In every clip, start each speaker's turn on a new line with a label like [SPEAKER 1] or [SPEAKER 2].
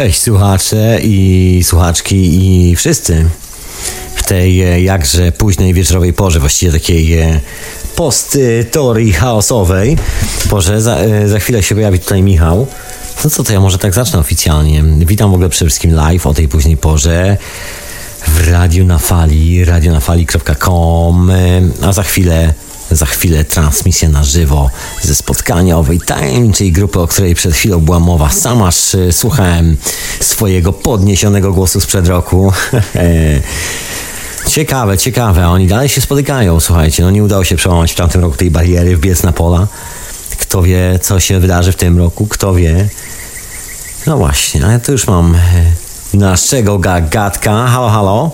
[SPEAKER 1] Cześć słuchacze i słuchaczki i wszyscy w tej e, jakże późnej wieczorowej porze, właściwie takiej e, post-teorii chaosowej porze. Za, e, za chwilę się pojawi tutaj Michał. No co to, ja może tak zacznę oficjalnie. Witam w ogóle przede wszystkim live o tej późnej porze w Radiu na Fali, radionafali.com, a za chwilę za chwilę transmisja na żywo ze spotkania owej tajemniczej grupy, o której przed chwilą była mowa. Sam aż y, słuchałem swojego podniesionego głosu sprzed roku. ciekawe, ciekawe. Oni dalej się spotykają, słuchajcie. No nie udało się przełamać w tamtym roku tej bariery, wbiec na pola. Kto wie, co się wydarzy w tym roku, kto wie. No właśnie, ale to już mam e, naszego gatka. Halo, halo.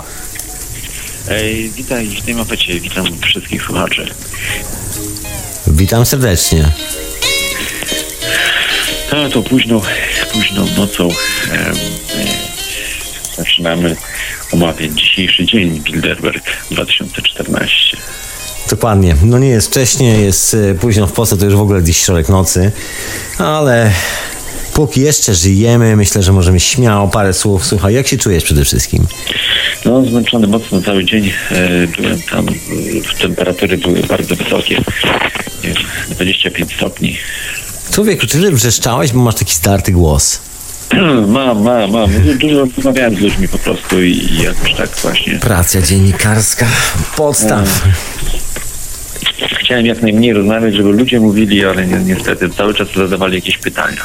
[SPEAKER 2] Ej, witaj w tej mapecie, witam wszystkich słuchaczy.
[SPEAKER 1] Witam serdecznie.
[SPEAKER 2] A to późno, późną nocą e, zaczynamy omawiać dzisiejszy dzień Bilderberg 2014.
[SPEAKER 1] Dokładnie. No nie jest wcześnie, jest e, późno w Polsce, to już w ogóle gdzieś środek nocy, ale póki jeszcze żyjemy, myślę, że możemy śmiało parę słów. Słuchaj, jak się czujesz przede wszystkim?
[SPEAKER 2] No, zmęczony mocno cały dzień. E, byłem tam, e, temperatury były bardzo wysokie. Nie wiem, 25 stopni.
[SPEAKER 1] Człowieku, czy ty wrzeszczałeś, bo masz taki starty głos?
[SPEAKER 2] Mam, mam, mam. Dużo rozmawiałem z ludźmi po prostu i, i jakoś tak właśnie.
[SPEAKER 1] Praca dziennikarska, podstaw.
[SPEAKER 2] Chciałem jak najmniej rozmawiać, żeby ludzie mówili, ale ni niestety cały czas zadawali jakieś pytania.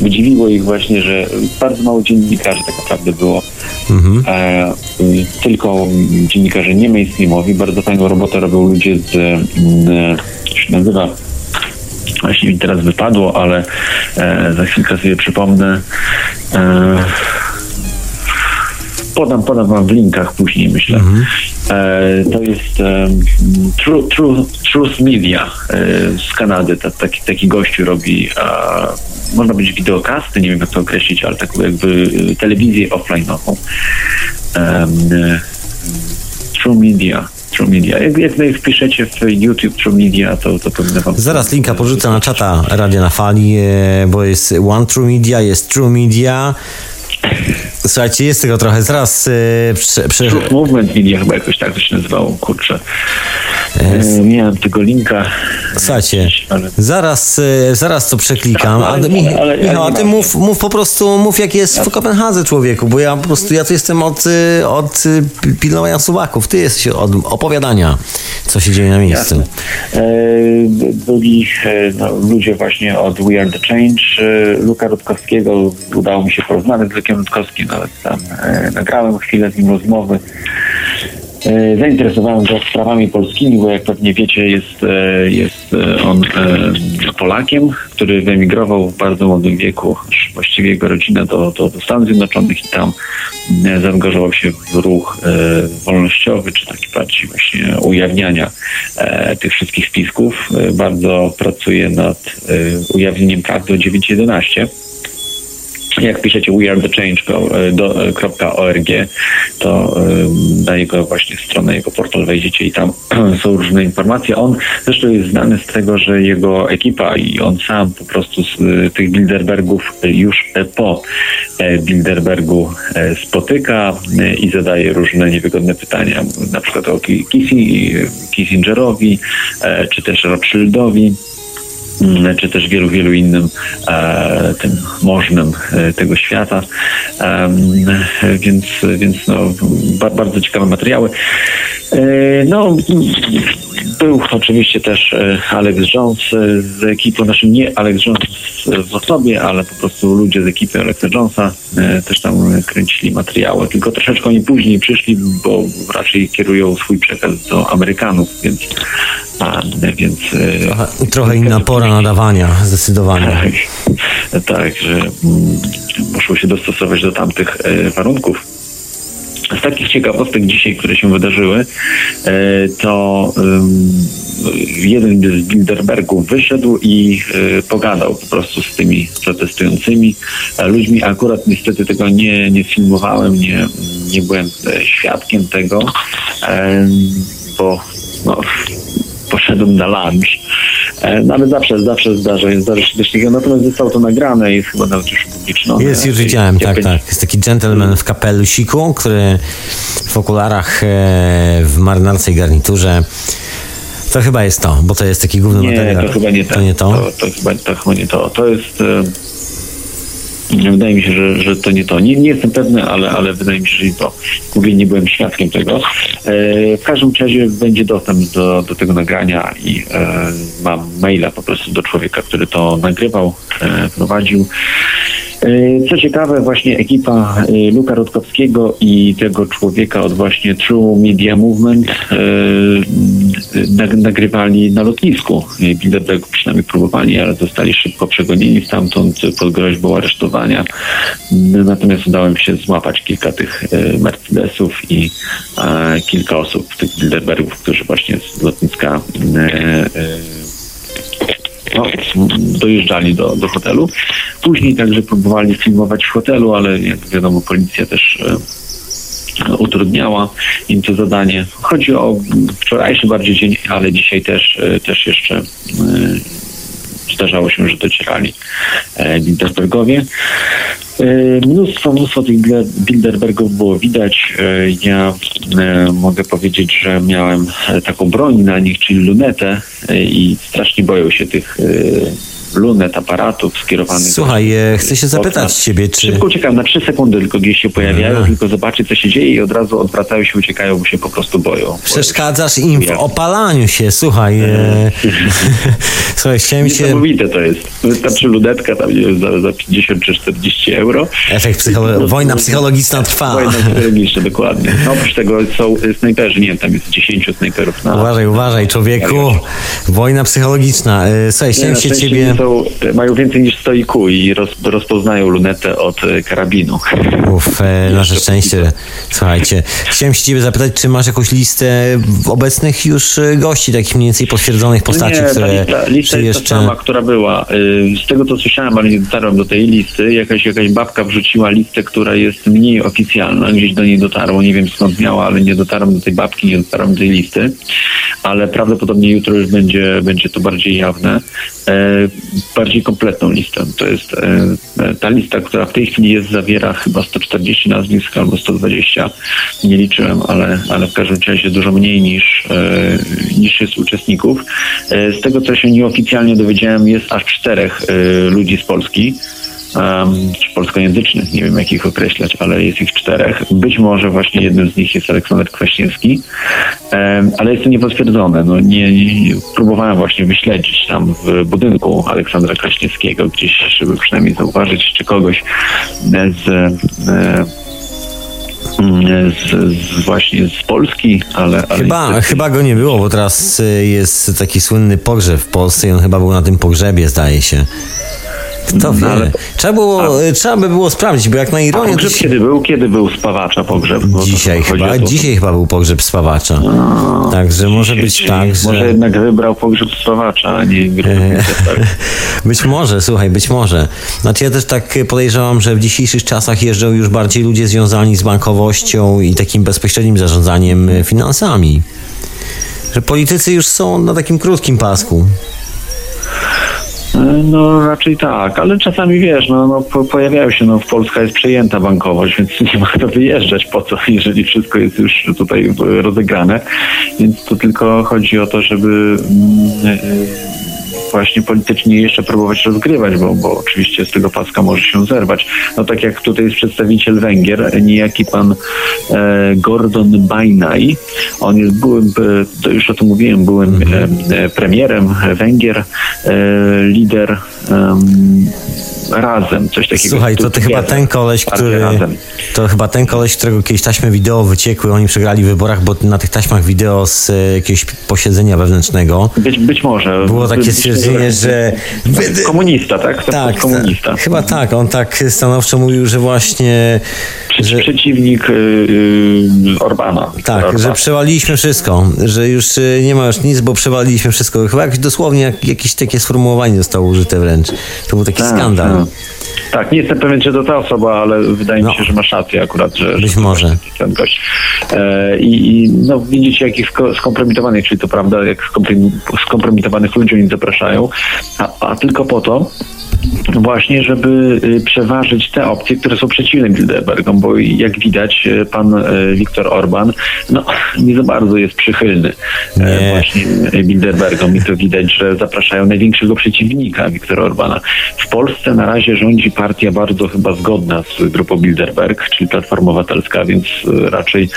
[SPEAKER 2] Dziwiło ich właśnie, że bardzo mało dziennikarzy tak naprawdę było. Mhm. E, tylko dziennikarze nie mainstreamowi. Bardzo fajną robotę robią ludzie z, mm, co się nazywa, właśnie mi teraz wypadło, ale e, za chwilkę sobie przypomnę. E, podam, podam wam w linkach później, myślę. Mhm. E, to jest e, True, True, Truth Media e, z Kanady. Ta, taki, taki gościu robi, można być wideokasty, nie wiem jak to określić, ale taką jakby telewizję offline'ową. True Media. True Media. Jak, jak wpiszecie w YouTube True Media, to, to powinno wam...
[SPEAKER 1] Zaraz linka porzucę na czata Radia na Fali, bo jest One True Media, jest True Media, Słuchajcie, jest tego trochę. Zaraz yy,
[SPEAKER 2] prze, prze... Movement Media chyba jakoś tak to się nazywało, kurczę. Yy, miałem tego linka.
[SPEAKER 1] Słuchajcie, ale... zaraz, yy, zaraz to przeklikam. Tak, ale, ale, ale, Michał, a ty mów, mów po prostu, mów jak jest w Kopenhadze człowieku, bo ja po prostu, ja tu jestem od, od pilnowania suwaków. Ty jesteś od opowiadania, co się dzieje na miejscu.
[SPEAKER 2] Byli no, ludzie właśnie od We Are The Change, Luka Rutkowskiego, udało mi się porozmawiać z Lukiem Rutkowskim, nawet tam e, nagrałem chwilę z nim rozmowy. E, zainteresowałem go sprawami polskimi, bo jak pewnie wiecie, jest, e, jest on Polakiem, który wyemigrował w bardzo młodym wieku, właściwie jego rodzina do, do, do Stanów Zjednoczonych i tam zaangażował się w ruch wolnościowy, czy taki bardziej właśnie ujawniania tych wszystkich spisków. Bardzo pracuje nad ujawnieniem prawdy o 9.11 jak piszecie wearethechange.org, e, to e, na jego właśnie stronę, jego portal wejdziecie i tam są różne informacje. On zresztą jest znany z tego, że jego ekipa i on sam po prostu z e, tych Bilderbergów już po Bilderbergu spotyka i zadaje różne niewygodne pytania, na przykład o Kissingerowi, czy też Rothschildowi. Czy też wielu, wielu innym e, tym możnym e, tego świata. E, więc więc no, bardzo ciekawe materiały. E, no, był oczywiście też e, Alex Jones z ekipą, naszym nie Alex Jones w osobie, ale po prostu ludzie z ekipy Alexa Jonesa też tam kręcili materiały. Tylko troszeczkę oni później przyszli, bo raczej kierują swój przekaz do Amerykanów, więc więc...
[SPEAKER 1] E, trochę, trochę inna pora nadawania, zdecydowanie.
[SPEAKER 2] Tak, tak że mm, muszą się dostosować do tamtych e, warunków. Z takich ciekawostek dzisiaj, które się wydarzyły, e, to jeden z Bilderbergów wyszedł i pogadał po prostu z tymi protestującymi ludźmi. Akurat niestety tego nie, nie filmowałem, nie, nie byłem świadkiem tego, bo no, poszedłem na lunch E, no ale zawsze, zawsze zdarza, zdarza się coś takiego. Natomiast zostało to nagrane i jest chyba nawet już upublicznione.
[SPEAKER 1] Jest, już widziałem, tak, tak. Jest taki gentleman w kapelusiku, który w okularach, e, w marynarce i garniturze. To chyba jest to, bo to jest taki główny
[SPEAKER 2] Nie,
[SPEAKER 1] materiał.
[SPEAKER 2] to chyba nie to.
[SPEAKER 1] To nie to?
[SPEAKER 2] To, to, chyba, to chyba nie to. To jest... Wydaje mi się, że, że to nie to. Nie, nie jestem pewny, ale, ale wydaje mi się, że nie to. Mówię, nie byłem świadkiem tego. E, w każdym razie będzie dostęp do, do tego nagrania i e, mam maila po prostu do człowieka, który to nagrywał, e, prowadził. E, Co ciekawe, właśnie ekipa e, Luka Rutkowskiego i tego człowieka od właśnie True Media Movement e, nag- nagrywali na lotnisku. Bilderberg przynajmniej próbowali, ale zostali szybko przegonieni stamtąd pod groźbą aresztowania. Natomiast udało mi się złapać kilka tych Mercedesów i kilka osób, tych Bilderbergów, którzy właśnie z lotniska no, dojeżdżali do, do hotelu. Później także próbowali filmować w hotelu, ale jak wiadomo, policja też e, utrudniała im to zadanie. Chodzi o wczorajszy bardziej dzień, ale dzisiaj też, e, też jeszcze e, zdarzało się, że docierali e, Bilderbergowie. E, Mnóstwo, mnóstwo tych Bilder- Bilderbergów było widać. E, Ja mogę powiedzieć, że miałem taką broń na nich, czyli lunetę i strasznie boją się tych lunet, aparatów skierowanych.
[SPEAKER 1] Słuchaj, e, chcę się zapytać ciebie, czy...
[SPEAKER 2] Szybko uciekam, na trzy sekundy tylko gdzieś się pojawiają,
[SPEAKER 1] Aha.
[SPEAKER 2] tylko zobaczyć co się dzieje i od razu odwracają się, uciekają, bo się po prostu boją.
[SPEAKER 1] Przeszkadzasz im w opalaniu się, słuchaj. E, słuchaj, chciałem się...
[SPEAKER 2] Niesamowite to jest. Wystarczy lunetka tam nie wiem, za, za 50 czy 40 euro.
[SPEAKER 1] Efekt psycholo... Wojna psychologiczna trwa.
[SPEAKER 2] Wojna psychologiczna, dokładnie. No, oprócz tego są y, snajperzy, nie wiem, tam jest 10 snajperów na...
[SPEAKER 1] Uważaj, uważaj, człowieku. Wojna psychologiczna. E, Słuchaj, chciałem się ciebie...
[SPEAKER 2] Są, mają więcej niż 100 IQ i roz, rozpoznają lunetę od e, karabinu.
[SPEAKER 1] Uf, e, nasze szczęście. Słuchajcie, chciałem się ciebie zapytać, czy masz jakąś listę obecnych już e, gości, takich mniej więcej potwierdzonych postaci,
[SPEAKER 2] nie,
[SPEAKER 1] które
[SPEAKER 2] ta lista, lista jest ta sama, która była. Z tego, co słyszałem, ale nie dotarłem do tej listy, jakaś, jakaś babka wrzuciła listę, która jest mniej oficjalna, gdzieś do niej dotarło, nie wiem skąd miała, ale nie dotarłem do tej babki, nie dotarłem do tej listy, ale prawdopodobnie jutro już będzie, będzie to bardziej jawne, bardziej kompletną listę. To jest e, ta lista, która w tej chwili jest, zawiera chyba 140 nazwisk albo 120, nie liczyłem, ale, ale w każdym razie dużo mniej niż, e, niż jest uczestników. E, Z tego, co się nieoficjalnie dowiedziałem, jest aż czterech e, ludzi z Polski, czy polskojęzycznych, nie wiem jak ich określać, ale jest ich czterech. Być może właśnie jednym z nich jest Aleksander Kwaśniewski, ale jest to niepotwierdzone. No, nie, nie, próbowałem właśnie wyśledzić tam w budynku Aleksandra Kwaśniewskiego gdzieś, żeby przynajmniej zauważyć, czy kogoś e, z... E, mm, z, z właśnie z Polski, ale... ale
[SPEAKER 1] Chyba,
[SPEAKER 2] niestety-
[SPEAKER 1] chyba go nie było, bo teraz e, jest taki słynny pogrzeb w Polsce i on chyba był na tym pogrzebie, zdaje się. Kto wie?
[SPEAKER 2] No, ale-
[SPEAKER 1] Trzeba, było, e, trzeba by było sprawdzić, bo jak na
[SPEAKER 2] A
[SPEAKER 1] ironię...
[SPEAKER 2] pogrzeb
[SPEAKER 1] się-
[SPEAKER 2] kiedy był? Kiedy był spawacza pogrzeb?
[SPEAKER 1] Dzisiaj chyba, dzisiaj chyba był pogrzeb spawacza. Także może być tak, że...
[SPEAKER 2] Może jednak wybrał pogrzeb spawacza, a nie grupę
[SPEAKER 1] Być może, słuchaj, być może. Znaczy ja też tak podejrzewam, że w dzisiejszych czasach jeżdżą już bardziej ludzie związani z bankowością i takim bezpośrednim zarządzaniem e, finansami. Że politycy już są na takim krótkim pasku.
[SPEAKER 2] No raczej tak, ale czasami wiesz, no, no po, pojawiają się, no Polska jest przejęta bankowość, więc nie ma kto wyjeżdżać po co, jeżeli wszystko jest już tutaj e, rozegrane. Więc tu tylko chodzi o to, żeby mm, e, właśnie politycznie jeszcze próbować rozgrywać, bo, bo oczywiście z tego paska może się zerwać. No tak jak tutaj jest przedstawiciel Węgier, niejaki pan e, Gordon Bajnaj. On jest byłym, e, to już o tym mówiłem, byłym e, e, premierem Węgier, lider em, Razem, coś takiego.
[SPEAKER 1] Słuchaj, to ty chyba ten koleś, który.
[SPEAKER 2] Razem.
[SPEAKER 1] To chyba ten koleś, którego kiedyś taśmy wideo wyciekły, oni przegrali w wyborach, bo na tych taśmach wideo z jakiegoś posiedzenia wewnętrznego
[SPEAKER 2] Być, być może.
[SPEAKER 1] było takie stwierdzenie, że.
[SPEAKER 2] Komunista, tak?
[SPEAKER 1] Tak,
[SPEAKER 2] komunista.
[SPEAKER 1] ta, chyba tak. On tak stanowczo mówił, że właśnie. Że,
[SPEAKER 2] Przeciwnik y, y, Orbana.
[SPEAKER 1] tak, że przewaliliśmy wszystko, że już y, nie ma już nic, bo przewaliliśmy wszystko. Chyba jakoś dosłownie jak, jakieś takie sformułowanie zostało użyte wręcz. To był taki
[SPEAKER 2] Tak,
[SPEAKER 1] skandal.
[SPEAKER 2] tak. Tak, nie jestem pewien, czy to ta osoba, ale wydaje
[SPEAKER 1] No.
[SPEAKER 2] mi się, że masz rację akurat, że...
[SPEAKER 1] Być
[SPEAKER 2] że
[SPEAKER 1] może.
[SPEAKER 2] Ten gość. E, I, I no, widzicie, jakich sko- skompromitowanych, czyli to prawda, jak skomprom- skompromitowanych ludzi oni zapraszają, a, a tylko po to, Właśnie, żeby y, przeważyć te opcje, które są przeciwne Bilderbergom, bo jak widać, y, pan y, Viktor Orban no, nie za bardzo jest przychylny
[SPEAKER 1] Nie.
[SPEAKER 2] właśnie Bilderbergom i to widać, że zapraszają największego przeciwnika Viktora Orbana. W Polsce na razie rządzi partia bardzo chyba zgodna z grupą Bilderberg, czyli Platforma Obywatelska, więc raczej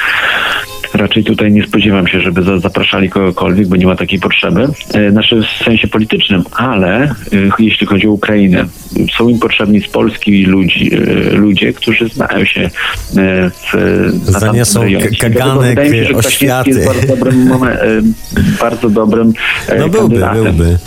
[SPEAKER 2] Raczej tutaj nie spodziewam się, żeby za- zapraszali kogokolwiek, bo nie ma takiej potrzeby. Znaczy w sensie politycznym, ale jeśli chodzi o Ukrainę, są im potrzebni z Polski ludzi, e, ludzie, którzy znają się e, w, na
[SPEAKER 1] k-
[SPEAKER 2] Dlatego
[SPEAKER 1] kaganek,
[SPEAKER 2] mi się, że
[SPEAKER 1] oświaty.
[SPEAKER 2] Jest bardzo dobrym, momen- e, bardzo dobrym e,
[SPEAKER 1] No byłby, byłby.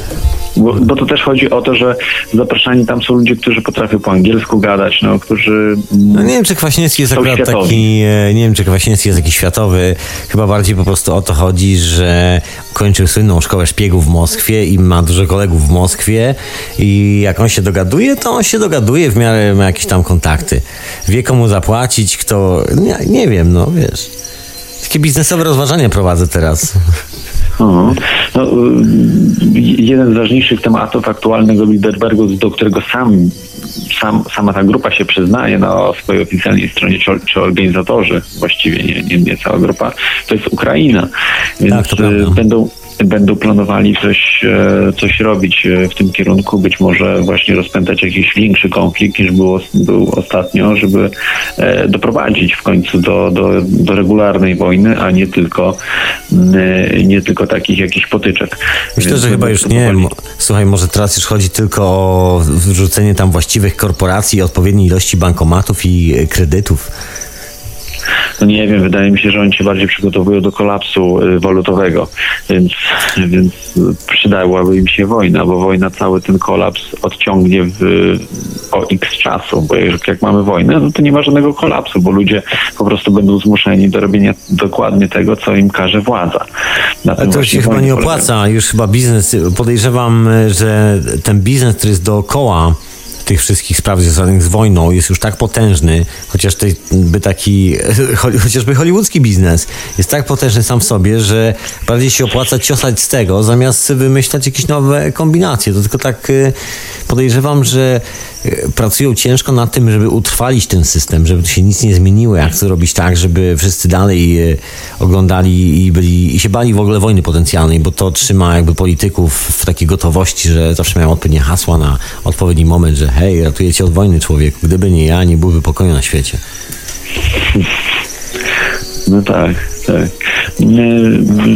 [SPEAKER 2] Bo, bo to też chodzi o to, że zapraszani tam są ludzie, którzy potrafią po angielsku gadać, no, którzy... mm,
[SPEAKER 1] No nie wiem, czy Kwaśniewski jest akurat
[SPEAKER 2] światowi.
[SPEAKER 1] taki, e, nie wiem, czy Kwaśniewski jest jakiś światowy. Chyba bardziej po prostu o to chodzi, że kończył słynną szkołę szpiegów w Moskwie i ma dużo kolegów w Moskwie i jak on się dogaduje, to on się dogaduje w miarę ma jakieś tam kontakty. Wie komu zapłacić, kto, nie, nie wiem, no wiesz. Takie biznesowe rozważania prowadzę teraz.
[SPEAKER 2] Mhm. No, y, jeden z ważniejszych tematów aktualnego Bilderbergu, do którego sam, sam, sama ta grupa się przyznaje na swojej oficjalnej stronie, czy, czy organizatorzy, właściwie nie, nie, nie cała grupa, to jest Ukraina. Więc
[SPEAKER 1] Tak,
[SPEAKER 2] y, będą będą planowali coś, e, coś robić e, w tym kierunku, być może właśnie rozpętać jakiś większy konflikt niż było, był ostatnio, żeby e, doprowadzić w końcu do, do, do regularnej wojny, a nie tylko nie tylko takich jakichś potyczek.
[SPEAKER 1] Myślę,
[SPEAKER 2] Więc
[SPEAKER 1] że chyba już nie. Słuchaj, może teraz już chodzi tylko o wrzucenie tam właściwych korporacji, odpowiedniej ilości bankomatów i kredytów.
[SPEAKER 2] No nie wiem, wydaje mi się, że oni się bardziej przygotowują do kolapsu y, walutowego, więc, więc przydałaby im się wojna, bo wojna cały ten kolaps odciągnie w, o x czasu, bo jak, jak mamy wojnę, no to nie ma żadnego kolapsu, bo ludzie po prostu będą zmuszeni do robienia dokładnie tego, co im każe władza.
[SPEAKER 1] Ale to się chyba nie opłaca. Już chyba biznes, podejrzewam, że ten biznes, który jest dookoła tych wszystkich spraw związanych z wojną jest już tak potężny, chociaż by taki, cho- chociażby hollywoodzki biznes jest tak potężny sam w sobie, że bardziej się opłaca ciosać z tego, zamiast wymyślać jakieś nowe kombinacje. To tylko tak e, podejrzewam, że pracują ciężko nad tym, żeby utrwalić ten system, żeby się nic nie zmieniło, jak to robić tak, żeby wszyscy dalej e, oglądali i byli i się bali w ogóle wojny potencjalnej, bo to trzyma jakby polityków w takiej gotowości, że zawsze mają odpowiednie hasła na odpowiedni moment, że hej, ratuję cię od wojny człowieku, gdyby nie ja, nie byłoby pokoju na świecie.
[SPEAKER 2] No tak,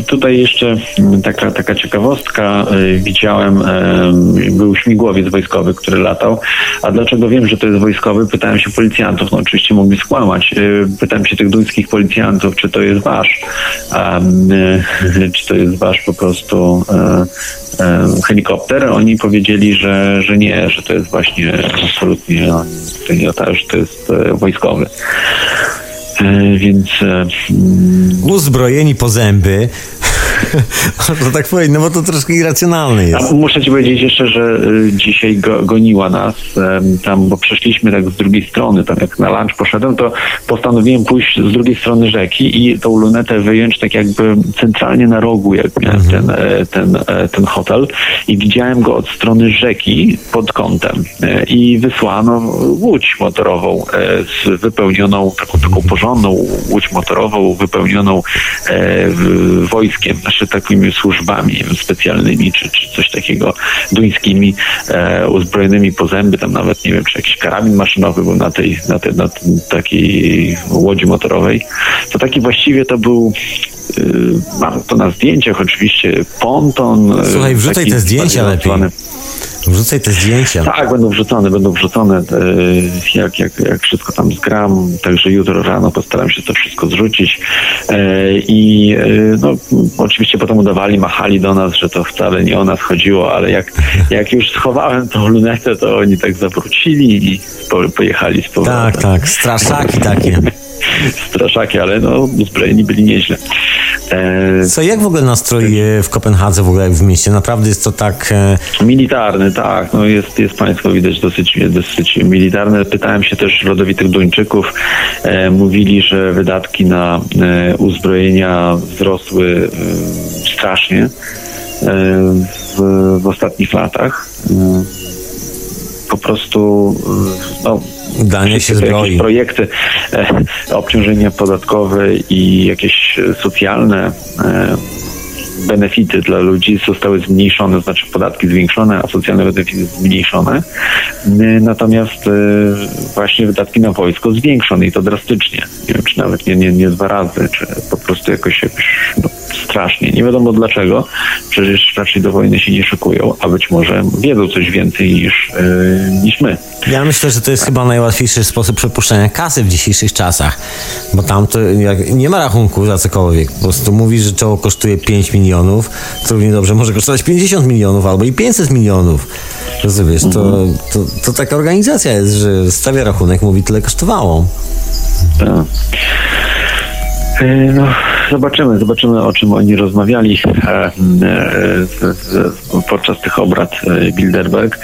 [SPEAKER 2] Tutaj jeszcze taka, taka ciekawostka. Y, Widziałem, y, był śmigłowiec wojskowy, który latał. A dlaczego wiem, że to jest wojskowy? Pytałem się policjantów. No oczywiście mogli skłamać. Pytałem się tych duńskich policjantów, czy to jest wasz, czy to jest wasz po prostu helikopter. Oni powiedzieli, że, że nie, że to jest właśnie absolutnie że to jest e, wojskowy. E, Więc e, mm,
[SPEAKER 1] Uzbrojeni po zęby, to tak powiedzieć, no bo to troszkę irracjonalne
[SPEAKER 2] a
[SPEAKER 1] jest.
[SPEAKER 2] muszę ci powiedzieć jeszcze, że y, dzisiaj go, goniła nas tam, bo przeszliśmy tak z drugiej strony, tam jak na lunch poszedłem, to postanowiłem pójść z drugiej strony rzeki i tą lunetę wyjąć tak jakby centralnie na rogu, jak miałem ten, e, ten, e, ten hotel. I widziałem go od strony rzeki pod kątem E, i wysłano łódź motorową z wypełnioną, taką, taką porządną łódź motorową wypełnioną wojskiem, znaczy takimi służbami specjalnymi, czy, czy coś takiego duńskimi, e, uzbrojonymi po zęby, tam nawet nie wiem, czy jakiś karabin maszynowy był na tej, na tej, na takiej łodzi motorowej. To taki właściwie to był y, Mam to na zdjęciach oczywiście, ponton. y,
[SPEAKER 1] Słuchaj, wrzucaj te zdjęcia lepiej. Wrzucaj te zdjęcia.
[SPEAKER 2] tak, będą wrzucone, będą wrzucone, e, jak, jak, jak wszystko tam zgram, także jutro rano postaram się to wszystko zrzucić E, i e, no, oczywiście potem udawali, machali do nas, że to wcale nie o nas chodziło, ale jak, jak już schowałem tą lunetę, to oni tak zawrócili i po, pojechali z powrotem.
[SPEAKER 1] Tak, tak, straszaki takie.
[SPEAKER 2] Straszaki, ale no uzbrojeni byli nieźle.
[SPEAKER 1] E, Co, jak w ogóle nastrój w Kopenhadze, w ogóle w mieście? Naprawdę jest to tak...
[SPEAKER 2] E... Militarny, tak. No jest, jest państwo widać dosyć, dosyć militarne. Pytałem się też rodowitych Duńczyków. E, mówili, że wydatki na e, uzbrojenia wzrosły e, strasznie e, w, w ostatnich latach. Po prostu no,
[SPEAKER 1] Danie się zbroi.
[SPEAKER 2] projekty, e, obciążenia podatkowe i jakieś socjalne e, benefity dla ludzi zostały zmniejszone, znaczy podatki zwiększone, a socjalne benefity zmniejszone. Natomiast e, właśnie wydatki na wojsko zwiększone i to drastycznie. Nie wiem, czy nawet nie, nie, nie dwa razy, czy po prostu jakoś, jakoś no, strasznie. Nie wiadomo dlaczego. Przecież raczej do wojny się nie szykują, a być może wiedzą coś więcej niż, yy, niż my.
[SPEAKER 1] Ja myślę, że to jest chyba najłatwiejszy sposób przepuszczenia kasy w dzisiejszych czasach, bo tam to nie ma rachunku za cokolwiek. Po prostu mówisz, że to kosztuje 5 milionów, to równie dobrze może kosztować 50 milionów albo i 500 milionów. Rozumiesz, to, to, to taka organizacja jest, że stawia rachunek, mówi tyle kosztowało.
[SPEAKER 2] Tak. E, no, zobaczymy, zobaczymy o czym oni rozmawiali e, e, podczas tych obrad Bilderberg.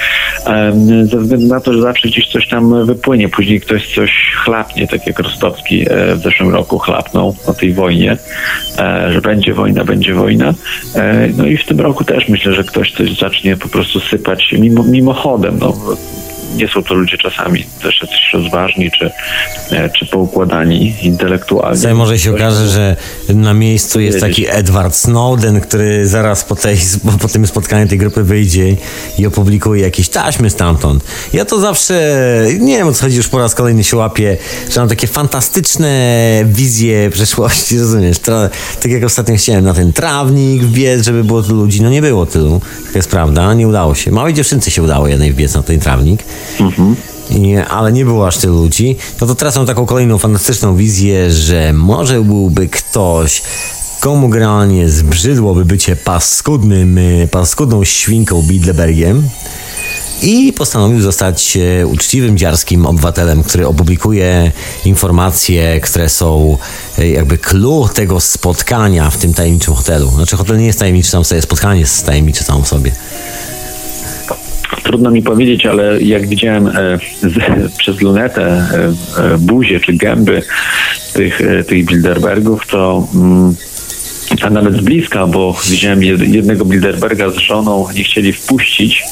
[SPEAKER 2] Ze względu na to, że zawsze gdzieś coś tam wypłynie, później ktoś coś chlapnie, tak jak Rostowski w zeszłym roku chlapnął o tej wojnie, że będzie wojna, będzie wojna. No i w tym roku też myślę, że ktoś coś zacznie po prostu sypać mimo, mimochodem. No, nie są to ludzie czasami też jacyś rozważni czy, e, czy poukładani intelektualnie.
[SPEAKER 1] Tutaj może się okaże, że na miejscu jest taki Edward Snowden, który zaraz po, tej, po tym spotkaniu tej grupy wyjdzie i opublikuje jakieś taśmy stamtąd. Ja to zawsze, nie wiem o co chodzi, już po raz kolejny się łapię, że mam takie fantastyczne wizje przeszłości, rozumiesz? To, tak jak ostatnio chciałem na ten trawnik wbiec, żeby było tylu ludzi, no nie było tylu, taka jest prawda, nie udało się. Małej dziewczynce się udało jednej wbiec na ten trawnik. Mhm. Ale nie było aż tylu ludzi, no to teraz mam taką kolejną fantastyczną wizję, że może byłby ktoś, komu generalnie zbrzydłoby bycie paskudnym, y, paskudną świnką Bidlebergiem i postanowił zostać e, uczciwym, dziarskim obywatelem, który opublikuje informacje, które są e, jakby clue tego spotkania w tym tajemniczym hotelu. Znaczy hotel nie jest tajemniczy sam sobie, spotkanie jest tajemnicze sam sobie.
[SPEAKER 2] Trudno mi powiedzieć, ale jak widziałem e, z, przez lunetę e, e, buzie czy gęby tych, e, tych Bilderbergów, to mm, a nawet z bliska, bo widziałem jednego Bilderberga z żoną, nie chcieli wpuścić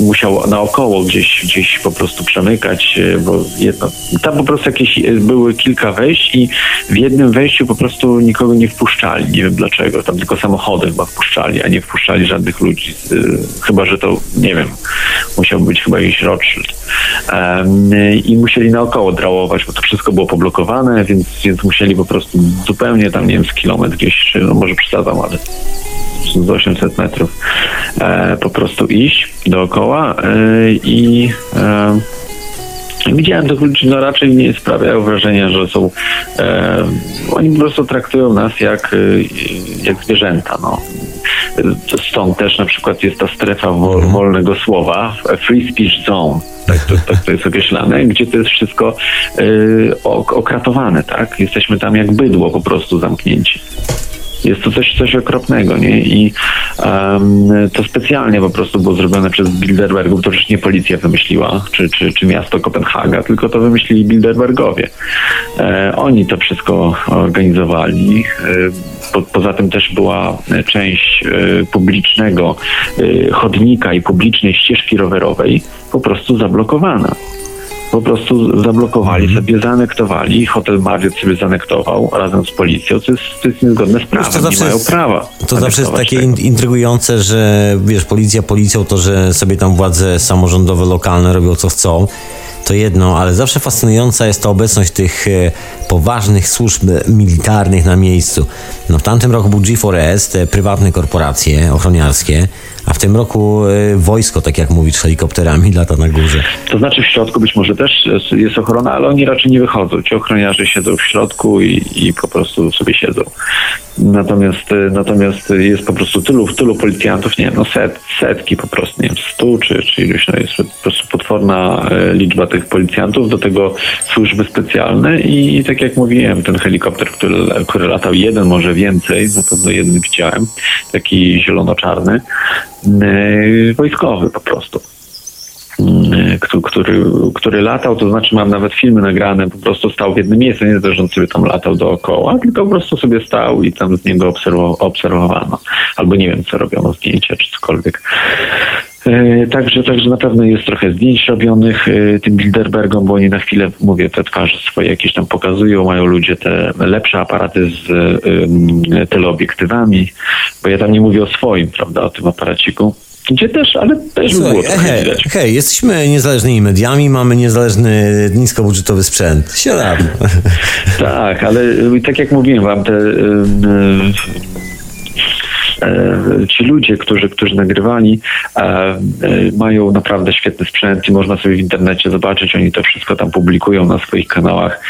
[SPEAKER 2] musiał naokoło gdzieś, gdzieś po prostu przemykać, e, bo jedno, tam po prostu jakieś e, były kilka wejść i w jednym wejściu po prostu nikogo nie wpuszczali. Nie wiem dlaczego, tam tylko samochody chyba wpuszczali, a nie wpuszczali żadnych ludzi. E, chyba, że to, nie wiem, musiał być chyba jakiś Rothschild. I musieli naokoło drałować, bo to wszystko było poblokowane, więc, więc musieli po prostu zupełnie tam, nie wiem, z kilometr gdzieś, czy no może przesadzam, ale z 800 metrów po prostu iść dookoła e, i e, Widziałem tych ludzi, no raczej nie sprawiają wrażenia, że są. E, oni po prostu traktują nas jak, jak zwierzęta. No. Stąd też na przykład jest ta strefa mhm. wolnego słowa, free speech zone. Tak to, tak to jest określane, gdzie to jest wszystko okratowane, tak? Jesteśmy tam jak bydło po prostu zamknięci. Jest to coś, coś okropnego, nie? I um, to specjalnie po prostu było zrobione przez Bilderbergów, to już nie policja wymyśliła, czy, czy, czy miasto Kopenhaga, tylko to wymyślili Bilderbergowie. E, oni to wszystko organizowali. E, po, poza tym też była część e, publicznego e, chodnika i publicznej ścieżki rowerowej po prostu zablokowana po prostu zablokowali mhm. sobie, zanektowali. Hotel Marriott sobie zanektował razem z policją, co jest, to jest niezgodne z prawem. To zawsze nie mają jest, prawa.
[SPEAKER 1] To zawsze jest takie tego. intrygujące, że wiesz, policja policją to, że sobie tam władze samorządowe, lokalne robią co chcą to jedno, ale zawsze fascynująca jest ta obecność tych e, poważnych służb militarnych na miejscu. No, w tamtym roku był G4S, te prywatne korporacje ochroniarskie, a w tym roku y, wojsko, tak jak mówisz, helikopterami lata na górze.
[SPEAKER 2] To znaczy w środku być może też jest ochrona, ale oni raczej nie wychodzą. Ci ochroniarze siedzą w środku i, i po prostu sobie siedzą. Natomiast, y, natomiast jest po prostu tylu, tylu policjantów, nie wiem, no set, setki po prostu, nie wiem, stu czy, czy iluś, no jest po prostu potworna e, liczba tych policjantów, do tego służby specjalne i tak jak mówiłem, ten helikopter, który, który latał jeden, może więcej, na pewno jeden widziałem, taki zielono-czarny, wojskowy po prostu. Mm, który, który latał, to znaczy mam nawet filmy nagrane, po prostu stał w jednym miejscu, nie on sobie tam latał dookoła, tylko po prostu sobie stał i tam z niego obserwowano. Albo nie wiem, co robiono, zdjęcia czy cokolwiek. E, także, także na pewno jest trochę zdjęć robionych e, tym Bilderbergom, bo oni na chwilę, mówię, te twarze swoje jakieś tam pokazują, mają ludzie te lepsze aparaty z y, teleobiektywami, bo ja tam nie mówię o swoim, prawda, o tym aparaciku gdzie też, ale też Słuchaj, było hej,
[SPEAKER 1] hej, jesteśmy niezależnymi mediami, mamy niezależny, niskobudżetowy sprzęt. Siadam.
[SPEAKER 2] tak, ale tak jak mówiłem wam, te... Yy, E, ci ludzie, którzy, którzy nagrywali, e, e, mają naprawdę świetny sprzęt i można sobie w internecie zobaczyć, oni to wszystko tam publikują na swoich kanałach,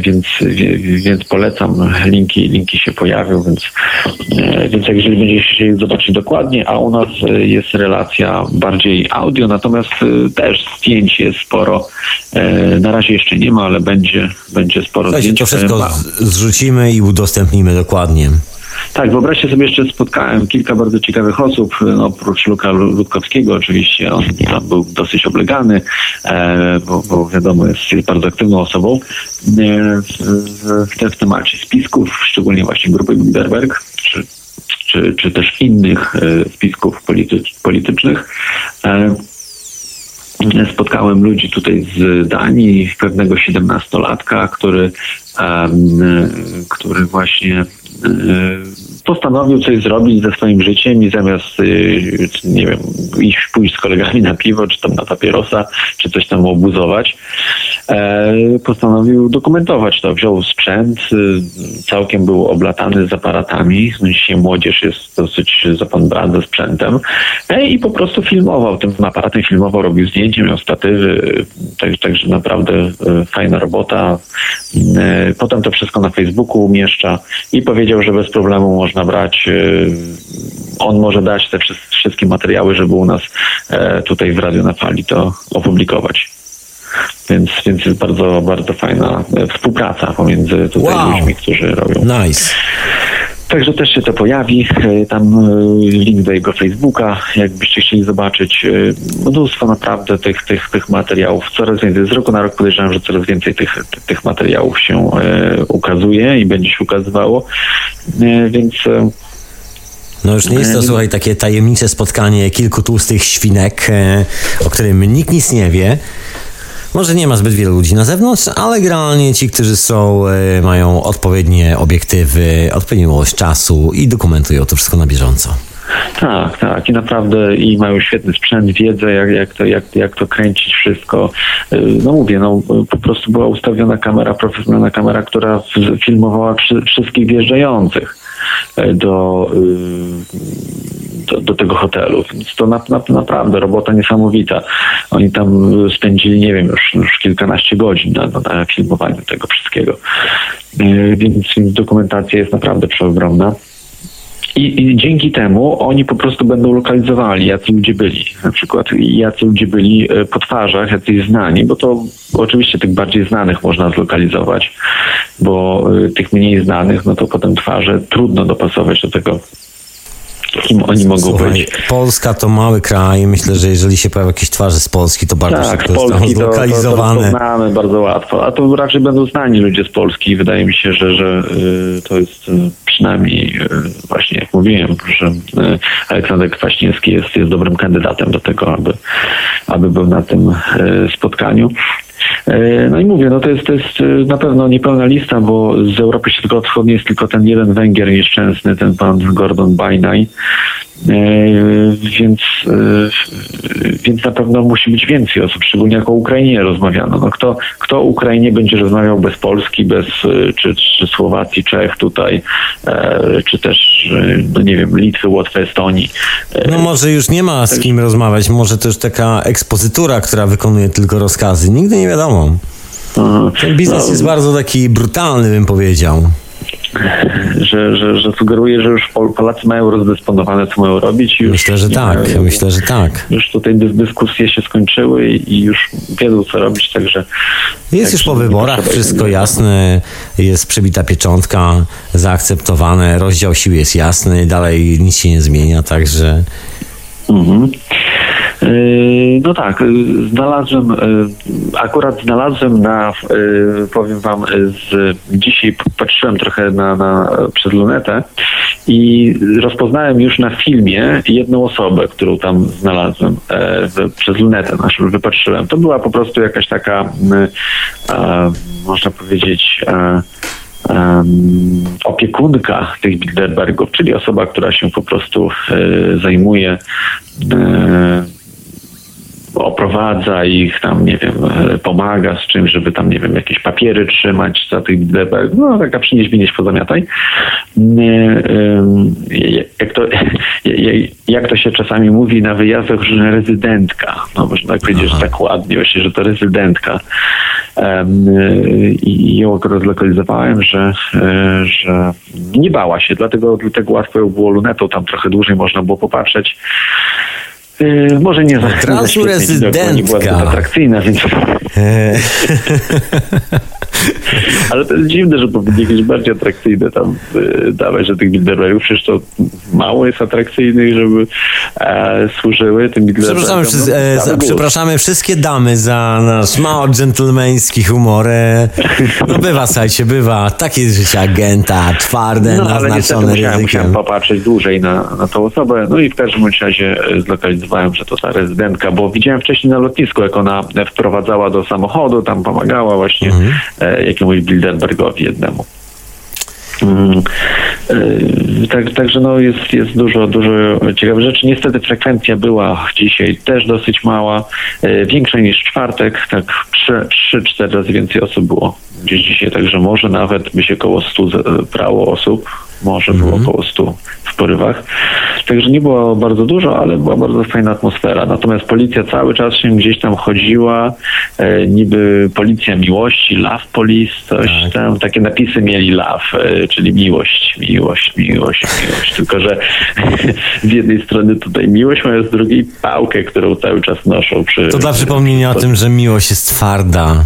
[SPEAKER 2] więc, więc polecam, linki, linki się pojawią, więc, więc jak jeżeli będziecie chcieli zobaczyć dokładnie, a u nas jest relacja bardziej audio, natomiast też zdjęć jest sporo. Na razie jeszcze nie ma, ale będzie, będzie sporo
[SPEAKER 1] Słuchajcie,
[SPEAKER 2] zdjęć.
[SPEAKER 1] To wszystko zrzucimy i udostępnimy dokładnie.
[SPEAKER 2] Tak, wyobraźcie sobie, jeszcze spotkałem kilka bardzo ciekawych osób, no, oprócz Luka Ludkowskiego oczywiście, on tam był dosyć oblegany, e, bo, bo, wiadomo, jest bardzo aktywną osobą e, w, w, w temacie spisków, szczególnie właśnie grupy Bilderberg, czy, czy, czy też innych e, spisków politycz, politycznych. E, spotkałem ludzi tutaj z Danii, pewnego siedemnastolatka, który, który właśnie postanowił coś zrobić ze swoim życiem i zamiast, y, nie wiem, iść pójść z kolegami na piwo, czy tam na papierosa, czy coś tam obuzować, e, postanowił dokumentować to. Wziął sprzęt, y, całkiem był oblatany z aparatami. Dzisiaj młodzież jest dosyć za pan brat ze sprzętem e, i po prostu filmował. Tym aparatem filmował, robił zdjęcia, miał statywy, także tak, naprawdę fajna robota. Potem to wszystko na Facebooku umieszcza i powiedział, że bez problemu można brać. Y, on może dać te wszystkie materiały, żeby u nas e, tutaj w Radio na Fali to opublikować. Więc, więc jest bardzo, bardzo fajna e, współpraca pomiędzy tutaj wow. ludźmi, którzy robią.
[SPEAKER 1] Nice.
[SPEAKER 2] Także też się to pojawi. E, tam link do jego Facebooka, jakbyście chcieli zobaczyć. Mnóstwo naprawdę tych, tych, tych materiałów. Coraz więcej. Z roku na rok podejrzewam, że coraz więcej tych, tych materiałów się ukazuje i będzie się ukazywało. Więc
[SPEAKER 1] no już nie jest to, słuchaj, takie tajemnicze spotkanie kilku tłustych świnek, e, o którym nikt nic nie wie. Może nie ma zbyt wielu ludzi na zewnątrz, ale generalnie ci, którzy są, e, mają odpowiednie obiektywy, odpowiednią ilość czasu i dokumentują to wszystko na bieżąco.
[SPEAKER 2] Tak, tak. I naprawdę i mają świetny sprzęt, wiedzę, jak, jak, to, jak, jak to kręcić wszystko. E, no mówię, no po prostu była ustawiona kamera, profesjonalna kamera, która filmowała wszystkich wjeżdżających. E, do, y, do, do, tego hotelu. Więc to na, na, naprawdę robota niesamowita. Oni tam spędzili, nie wiem, już, już kilkanaście godzin na, na filmowaniu tego wszystkiego. E, więc dokumentacja jest naprawdę przeogromna. I, I, dzięki temu oni po prostu będą lokalizowali, jacy ludzie byli. Na przykład jacy ludzie byli e, po twarzach, jacyś znani, bo to oczywiście tych bardziej znanych można zlokalizować, bo e, tych mniej znanych, no to potem twarze trudno dopasować do tego kim oni mogą Słuchaj, być.
[SPEAKER 1] Polska to mały kraj. Myślę, że jeżeli się pojawią jakieś twarze z Polski, to bardzo tak, szybko Polski zlokalizowane.
[SPEAKER 2] To, to, to znamy bardzo łatwo. A to raczej będą znani ludzie z Polski. Wydaje mi się, że, że y, to jest y, przynajmniej y, właśnie jak mówiłem, że Aleksander Kwaśniewski jest, jest dobrym kandydatem do tego, aby, aby był na tym spotkaniu. E, no i mówię, no to jest, to jest e, na pewno niepełna lista, bo z Europy Środkowo-Wschodniej jest tylko ten jeden Węgier nieszczęsny, ten pan Gordon Bajnaj. E, więc, więc na pewno musi być więcej osób, szczególnie jak o Ukrainie rozmawiano. No kto, kto o Ukrainie będzie rozmawiał bez Polski, bez czy, czy Słowacji, Czech tutaj, czy też, no nie wiem, Litwy, Łotwy, Estonii.
[SPEAKER 1] No może już nie ma z kim rozmawiać, może też taka ekspozytura, która wykonuje tylko rozkazy. Nigdy nie wiadomo. Ten biznes no. jest bardzo taki brutalny, bym powiedział.
[SPEAKER 2] Że, że, że sugeruje, że już Polacy mają rozdysponowane, co mają robić. Już
[SPEAKER 1] myślę, że tak, mają, myślę, że tak.
[SPEAKER 2] Już tutaj dyskusje się skończyły i już wiedzą, co robić, także...
[SPEAKER 1] Jest już po wyborach, wszystko jasne, jest przebita pieczątka, zaakceptowane, rozdział sił jest jasny, dalej nic się nie zmienia, także...
[SPEAKER 2] Mhm. Yy, no tak, yy, znalazłem, yy, akurat znalazłem na, powiem wam, z, dzisiaj patrzyłem trochę na, na, przez lunetę i rozpoznałem już na filmie jedną osobę, którą tam znalazłem przez lunetę naszą, wypatrzyłem. To była po prostu jakaś taka, można powiedzieć, opiekunka tych Bilderbergów, czyli osoba, która się po prostu e, zajmuje e, oprowadza ich, tam, nie wiem, pomaga z czymś, żeby tam, nie wiem, jakieś papiery trzymać za tych Bilderberg, no taka przynieś, wynieś, pozamiataj. Jak to, jak to się czasami mówi na wyjazdach, że rezydentka, no można tak powiedzieć, że tak ładnie właśnie, że to rezydentka i ją rozlokalizowałem, że, e, że nie bała się, dlatego, dlatego łatwo ją było lunetą, tam trochę dłużej można było popatrzeć. E, może nie za
[SPEAKER 1] rezydentka. Była
[SPEAKER 2] atrakcyjna, więc... Ale to jest dziwne, że powinny jakieś bardziej atrakcyjne tam y, dawać, że tych Bilderbergów przecież to mało jest atrakcyjnych, żeby e, służyły tym Bilderbergom.
[SPEAKER 1] Przepraszamy, no, e, przepraszamy wszystkie damy za nasz mało dżentelmeński humor. E, no bywa, słuchajcie, bywa. Takie jest życie agenta, twarde, no, naznaczone ale musiałem,
[SPEAKER 2] musiałem popatrzeć dłużej na, na tą osobę, no i w każdym razie e, zlokalizowałem, że to ta rezydentka, bo widziałem wcześniej na lotnisku, jak ona wprowadzała do samochodu, tam pomagała właśnie mhm. e, jakiemuś Bilderbergowi jednemu. Mm, e, tak, także no jest, jest dużo, dużo ciekawych rzeczy. Niestety frekwencja była dzisiaj też dosyć mała, e, większa niż czwartek, tak 3-4 razy więcej osób było gdzieś dzisiaj, także może nawet by się około 100 brało osób, może było mhm. około 100 w porywach. Także nie było bardzo dużo, ale była bardzo fajna atmosfera. Natomiast policja cały czas się gdzieś tam chodziła, e, niby policja miłości, love police, coś tak. tam, takie napisy mieli love, e, czyli miłość, miłość, miłość, miłość. Tylko, że z jednej strony tutaj miłość mają, z drugiej pałkę, którą cały czas noszą. Przy,
[SPEAKER 1] to dla przypomnienia o tym, że miłość jest twarda.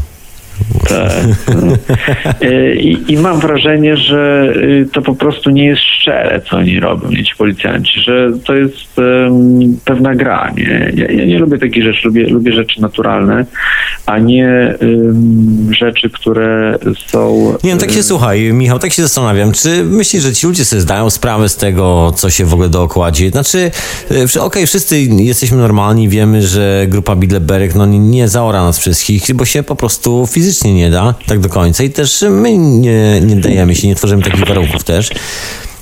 [SPEAKER 2] Tak. E, I, I, mam wrażenie, że y, to po prostu nie jest szczere, co oni robią, ci policjanci, że to jest um, pewna gra. Nie? Ja, ja, nie lubię takich rzeczy, lubię, lubię rzeczy naturalne, a nie um, rzeczy, które są...
[SPEAKER 1] Nie, no tak się słuchaj, Michał, tak się zastanawiam, czy myślisz, że ci ludzie sobie zdają sprawę z tego, co się w ogóle dookoła dzieje? Znaczy, y, okej, okay, wszyscy jesteśmy normalni, wiemy, że grupa Bilderberg no, nie zaora nas wszystkich, bo się po prostu fizycznie fizycznie nie da tak do końca i też my nie, nie dajemy się, nie tworzymy takich warunków też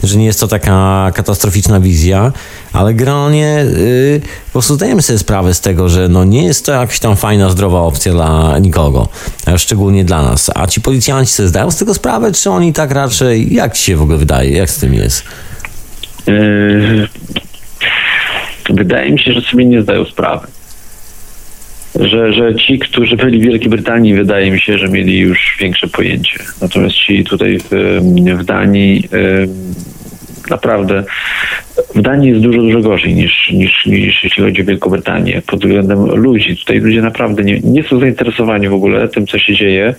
[SPEAKER 1] że nie jest to taka katastroficzna wizja, ale generalnie yy, po prostu zdajemy sobie sprawę z tego, że no nie jest to jakaś tam fajna, zdrowa opcja dla nikogo, szczególnie dla nas. A ci policjanci sobie zdają z tego sprawę, czy oni tak raczej, jak ci się w ogóle wydaje, jak z tym jest? Yy,
[SPEAKER 2] wydaje mi się, że sobie nie zdają sprawy że, że ci, którzy byli w Wielkiej Brytanii, wydaje mi się, że mieli już większe pojęcie. Natomiast ci tutaj w, w Danii naprawdę w Danii jest dużo, dużo gorzej niż, niż, niż jeśli chodzi o Wielką Brytanię pod względem ludzi. Tutaj ludzie naprawdę nie, nie są zainteresowani w ogóle tym, co się dzieje.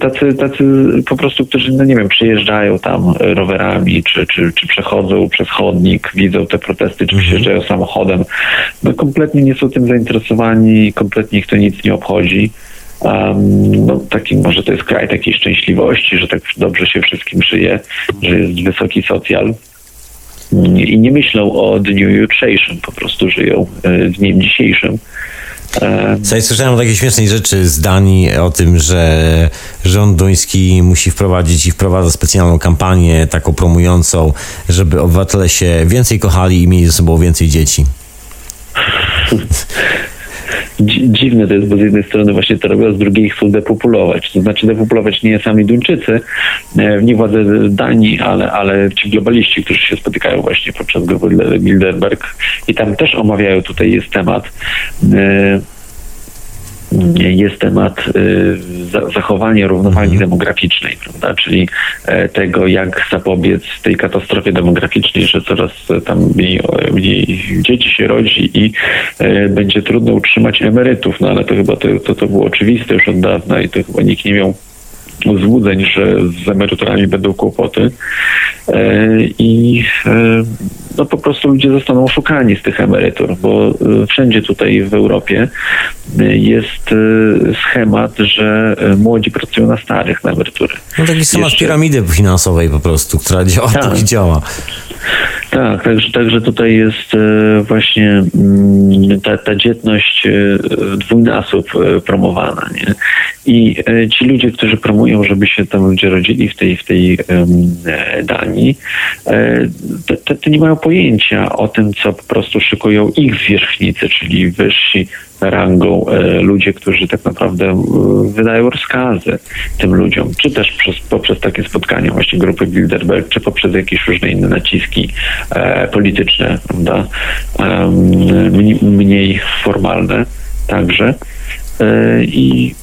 [SPEAKER 2] Tacy, tacy po prostu, którzy, no nie wiem, przyjeżdżają tam rowerami, czy, czy, czy przechodzą przez chodnik, widzą te protesty, czy mhm. przyjeżdżają samochodem. No kompletnie nie są tym zainteresowani, kompletnie ich to nic nie obchodzi. Um, no, taki, może to jest kraj takiej szczęśliwości, że tak dobrze się wszystkim żyje, że jest wysoki socjal i nie myślą o dniu jutrzejszym, po prostu żyją e, dniem dzisiejszym.
[SPEAKER 1] Słuchaj, słyszałem o takiej śmiesznej rzeczy z Danii, o tym, że rząd duński musi wprowadzić i wprowadza specjalną kampanię taką promującą, żeby obywatele się więcej kochali i mieli ze sobą więcej dzieci.
[SPEAKER 2] dziwne to jest, bo z jednej strony właśnie to robią, a z drugiej chcą depopulować. To znaczy depopulować nie sami Duńczycy, e, nie władze Danii, ale, ale ci globaliści, którzy się spotykają właśnie podczas grupy Bilderberg i tam też omawiają, tutaj jest temat e, jest temat zachowania równowagi mhm. demograficznej, prawda? czyli tego, jak zapobiec tej katastrofie demograficznej, że coraz tam mniej, mniej dzieci się rodzi i będzie trudno utrzymać emerytów, no ale to chyba to, to, to było oczywiste już od dawna i to chyba nikt nie miał złudzeń, że z emeryturami będą kłopoty e, i e, no po prostu ludzie zostaną oszukani z tych emerytur, bo e, wszędzie tutaj w Europie jest schemat, że młodzi pracują na starych na emerytury.
[SPEAKER 1] No taki schemat piramidy finansowej po prostu, która działa, tak. działa.
[SPEAKER 2] Tak, także, także tutaj jest właśnie mm, ta, ta dzietność w dwójnasób promowana. Nie? I ci ludzie, którzy promują żeby się tam ludzie rodzili w tej, w tej Danii, e, to, to, nie mają pojęcia o tym, co po prostu szykują ich zwierzchnicy, czyli wyżsi rangą e, ludzie, którzy tak naprawdę e, wydają rozkazy tym ludziom, czy też przez, poprzez takie spotkania właśnie grupy Bilderberg, czy poprzez jakieś różne inne naciski e, polityczne, prawda, mniej formalne także. I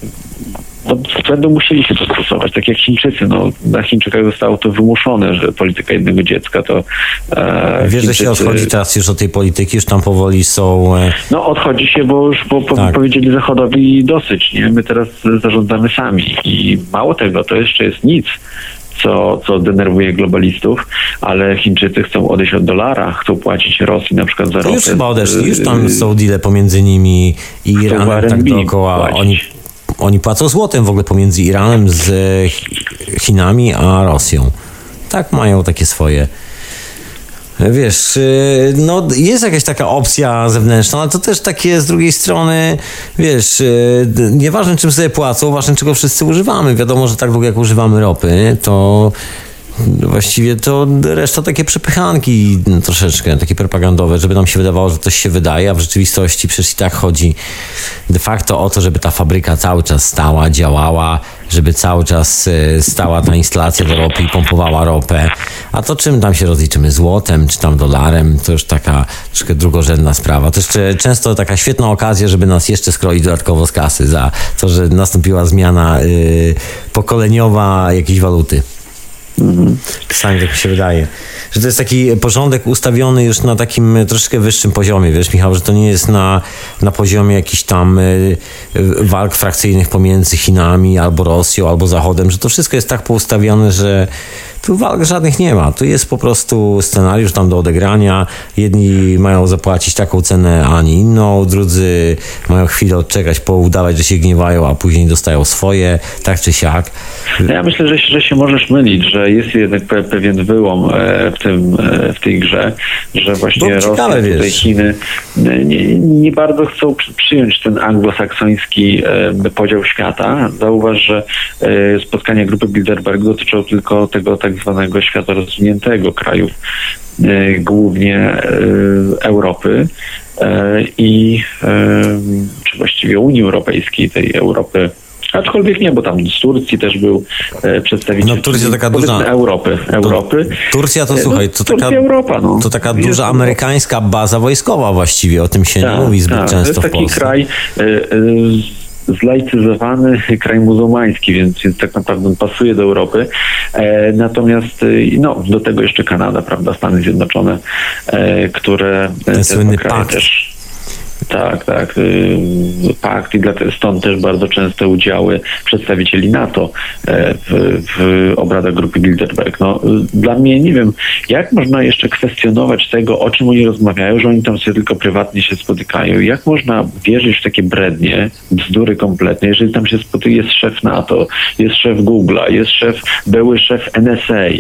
[SPEAKER 2] no, będą musieli się dostosować, tak jak Chińczycy. No, na Chińczykach zostało to wymuszone, że polityka jednego dziecka to...
[SPEAKER 1] E, Wiesz, Chińczycy... że się odchodzi teraz już od tej polityki, już tam powoli są...
[SPEAKER 2] E... No odchodzi się, bo już bo, tak. powiedzieli Zachodowi dosyć, nie? My teraz zarządzamy sami i mało tego, to jeszcze jest nic co, co denerwuje globalistów, ale Chińczycy chcą odejść od dolara, chcą płacić Rosji na przykład za ropę.
[SPEAKER 1] Już chyba odeszli, już tam są deale pomiędzy nimi i Iranem tak dookoła. Oni oni płacą złotem w ogóle pomiędzy Iranem z Chinami a Rosją. Tak mają takie swoje. Wiesz, y, no jest jakaś taka opcja zewnętrzna, ale to też takie z drugiej strony, wiesz, nieważne czym sobie płacą, ważne czego wszyscy używamy. Wiadomo, że tak długo jak używamy ropy, to właściwie to reszta takie przepychanki troszeczkę, takie propagandowe, żeby nam się wydawało, że coś się wydaje, a w rzeczywistości przecież i tak chodzi de facto o to, żeby ta fabryka cały czas stała, działała, żeby cały czas e, stała ta instalacja do ropy i pompowała ropę. A to czym tam się rozliczymy? Złotem czy tam dolarem? To już taka troszkę drugorzędna sprawa. To jeszcze często taka świetna okazja, żeby nas jeszcze skroić dodatkowo z kasy za to, że nastąpiła zmiana yy, pokoleniowa jakiejś waluty. Mhm. Czasami tak mi się wydaje. Że to jest taki porządek ustawiony już na takim troszkę wyższym poziomie, wiesz Michał, że to nie jest na, na poziomie jakichś tam y, walk frakcyjnych pomiędzy Chinami albo Rosją, albo Zachodem, że to wszystko jest tak poustawione, że tu walk żadnych nie ma. Tu jest po prostu scenariusz tam do odegrania. Jedni mają zapłacić taką cenę, a nie inną. Drudzy mają chwilę odczekać, poudawać, że się gniewają, a później dostają swoje, tak czy siak.
[SPEAKER 2] No ja myślę, że, że się możesz mylić, że jest jednak pewien wyłom e, w, tym, e, w tej grze, że właśnie Rosja, tutaj Chiny e, nie, nie, bardzo chcą przyjąć ten anglosaksoński podział świata. Zauważ, że spotkania grupy Bilderberg dotyczą tylko tego tak zwanego świata rozwiniętego, krajów e, głównie e, Europy e, i czy właściwie Unii Europejskiej, tej Europy Aczkolwiek nie, bo tam z Turcji też był przedstawiciel.
[SPEAKER 1] No Turcja taka duża.
[SPEAKER 2] Europy. Europy.
[SPEAKER 1] Turcja to słuchaj, to taka,
[SPEAKER 2] Europa, no.
[SPEAKER 1] to taka duża amerykańska baza wojskowa właściwie, o tym się tak, nie mówi zbyt tak. często
[SPEAKER 2] to jest taki kraj zlaicyzowany kraj muzułmański, więc, więc tak naprawdę pasuje do Europy. E, natomiast e, no, do tego jeszcze Kanada, prawda, Stany Zjednoczone, e, które
[SPEAKER 1] ten słynny pakt. też
[SPEAKER 2] tak, tak. Y, pakt i stąd też bardzo częste udziały przedstawicieli NATO e, w, w obradach grupy Bilderberg. No, dla mnie nie wiem, jak można jeszcze kwestionować tego, o czym oni rozmawiają, że oni tam sobie tylko prywatnie się spotykają. Jak można wierzyć w takie brednie, bzdury kompletne, jeżeli tam się spotyka, jest szef NATO, jest szef Google'a, jest szef, były szef NSA, e,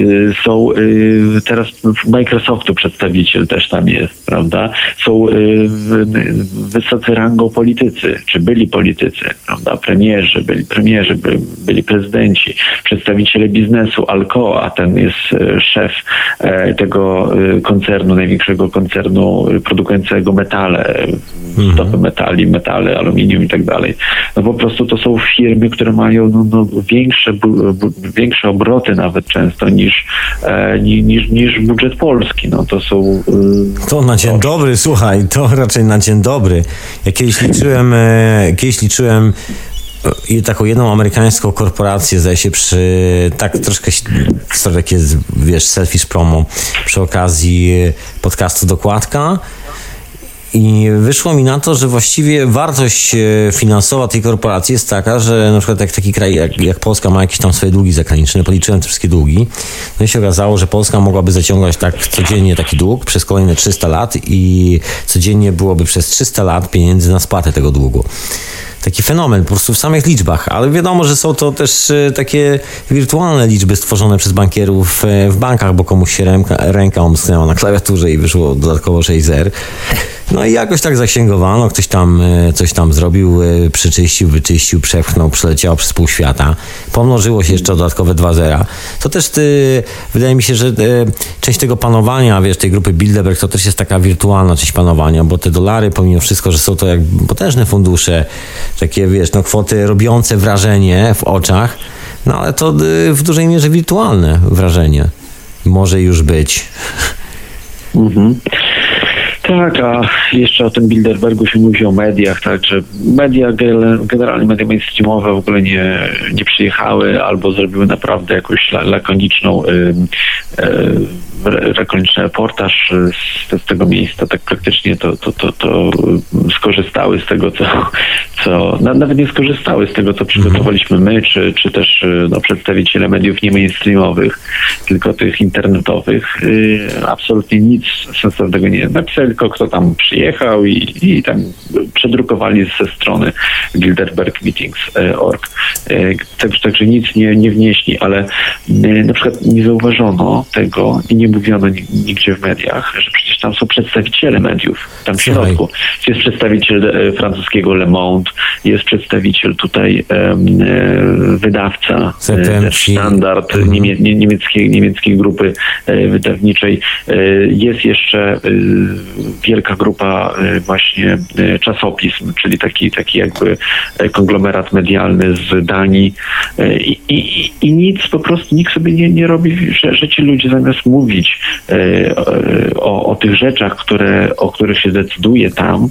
[SPEAKER 2] y, są y, teraz Microsoftu przedstawiciel też tam jest, prawda? Są wysocy rangą politycy, czy byli politycy, prawda, premierzy, byli premierzy, byli, byli prezydenci, przedstawiciele biznesu, Alcoa, ten jest e, szef e, tego e, koncernu, największego koncernu produkującego metale stopy metali, metale, aluminium i tak dalej. No po prostu to są firmy, które mają no, no, większe, bu, bu, większe obroty nawet często niż, e, niż, niż budżet polski. No to są...
[SPEAKER 1] Y, to na dzień dobry, słuchaj, to raczej na dzień dobry. Ja kiedyś liczyłem, e, kiedyś liczyłem i taką jedną amerykańską korporację, zdaje się, przy tak troszkę takie, wiesz, selfish promo przy okazji podcastu Dokładka. I wyszło mi na to, że właściwie wartość e, finansowa tej korporacji jest taka, że na przykład jak taki kraj jak, jak Polska ma jakieś tam swoje długi zagraniczne, policzyłem te wszystkie długi, no i się okazało, że Polska mogłaby zaciągać tak codziennie taki dług przez kolejne 300 lat i codziennie byłoby przez 300 lat pieniędzy na spłatę tego długu taki fenomen po prostu w samych liczbach, ale wiadomo, że są to też e, takie wirtualne liczby stworzone przez bankierów e, w bankach, bo komuś się ręka, ręka omsknęła na klawiaturze i wyszło dodatkowo 6 zer. No i jakoś tak zaksięgowano, ktoś tam e, coś tam zrobił, przyczyścił, wyczyścił, przepchnął, przeleciało przez pół świata. Pomnożyło się jeszcze dodatkowe 2 zera. To też ty, wydaje mi się, że część tego panowania, wiesz, tej grupy Bilderberg to też jest taka wirtualna część panowania, bo te dolary, pomimo wszystko, że są to jak potężne fundusze, takie, wiesz, no kwoty robiące wrażenie w oczach, no ale to w dużej mierze wirtualne wrażenie może już być.
[SPEAKER 2] Mhm. Tak, a jeszcze o tym Bilderbergu się mówi o mediach, tak, że media, generalnie media mainstreamowe w ogóle nie, nie przyjechały albo zrobiły naprawdę jakąś lakoniczną y, rekoniczny reportaż z, z, tego miejsca, tak praktycznie to, to, to, to skorzystały z tego, co, co nawet nie skorzystały z tego, co przygotowaliśmy my, czy, czy też no, przedstawiciele mediów nie mainstreamowych, tylko tych internetowych. Y, absolutnie nic sensownego nie napisali, tylko kto tam przyjechał i, i tam przedrukowali ze strony bilderbergmeetings.org. Y, także, także nic nie, nie wnieśli, ale y, na przykład nie zauważono tego i nie mówiono nigdzie w mediach, że przecież tam są przedstawiciele mediów, tam w środku. Jest przedstawiciel e, francuskiego Le Monde, jest przedstawiciel tutaj e, wydawca, e, standard mhm. niemie, niemieckiej, niemieckiej grupy wydawniczej. Jest jeszcze wielka grupa właśnie czasopism, czyli taki, taki jakby konglomerat medialny z Danii i, i, i nic, po prostu nikt sobie nie, nie robi, że, że ci ludzie zamiast mówić mówić e, o, o tych rzeczach, które, o których się decyduje tam,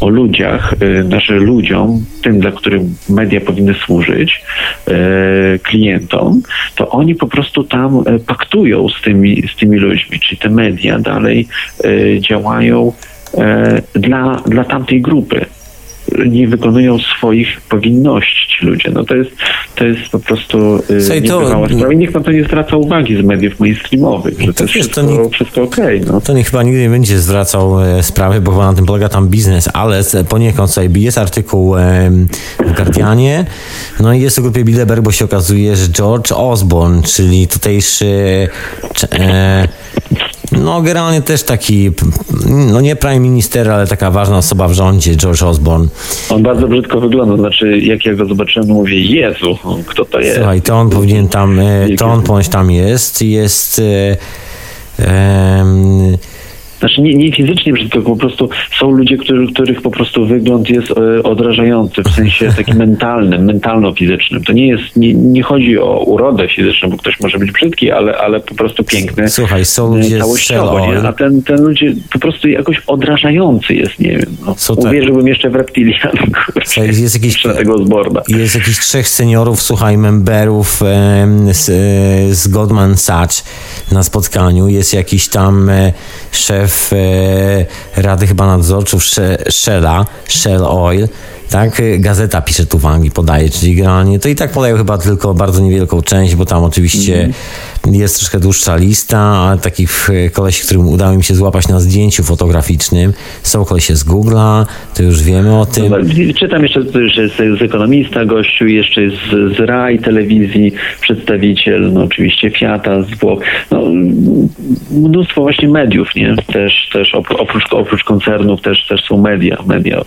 [SPEAKER 2] o ludziach, e, naszym ludziom, tym, dla których media powinny służyć, e, klientom, to oni po prostu tam paktują z tymi, z tymi ludźmi, czyli te media dalej działają dla, dla tamtej grupy nie wykonują swoich powinności ci ludzie. No to jest, to jest po prostu yy, niebywała sprawa i nikt na to nie zwraca uwagi z mediów mainstreamowych, że to, to jest wszystko, to nie, wszystko okej. Okay, no.
[SPEAKER 1] To niech chyba nigdy nie będzie zwracał e, sprawy, bo chyba na tym polega tam biznes, ale poniekąd sobie jest artykuł e, w Guardianie, no i jest o grupie Bilderberg, bo się okazuje, że George Osborne, czyli tutejszy e, no, generalnie też taki, no nie prime minister, ale taka ważna osoba w rządzie, George Osborne.
[SPEAKER 2] On bardzo brzydko wygląda, znaczy jak ja go zobaczyłem, mówię, Jezu, kto to jest?
[SPEAKER 1] Słuchaj, to on powinien tam, e, to on ponoć tam jest, jest... E,
[SPEAKER 2] e, znaczy nie, nie fizycznie brzydko, po prostu są ludzie, którzy, których po prostu wygląd jest e, odrażający, w sensie takim mentalnym, mentalno-fizycznym. To nie jest, nie, nie chodzi o urodę fizyczną, bo ktoś może być brzydki, ale, ale po prostu piękny.
[SPEAKER 1] Słuchaj, są ludzie całościowo,
[SPEAKER 2] nie? A ten, ten ludzie po prostu jakoś odrażający jest, nie wiem. No, tak. uwierzyłbym jeszcze w reptilian. Kurczę, jest jakiś, tego zborda.
[SPEAKER 1] Jest jakiś trzech seniorów, słuchaj, memberów z, z Goldman Sachs na spotkaniu. Jest jakiś tam e, szef szef Rady chyba nadzorczów Shella, Shell Oil, tak? Gazeta pisze tu w Anglii, podaje, czyli generalnie to i tak podają chyba tylko bardzo niewielką część, bo tam oczywiście mm jest troszkę dłuższa lista, ale takich e, kolesi, którym udało mi się złapać na zdjęciu fotograficznym, są kolesie z Google'a, to już wiemy o tym.
[SPEAKER 2] czytam jeszcze, że jest z ekonomista gościu, jeszcze jest z, z RAI telewizji przedstawiciel, no oczywiście Fiata z Włoch, no, mnóstwo właśnie mediów, nie? Też, też oprócz, oprócz koncernów też, też są media, media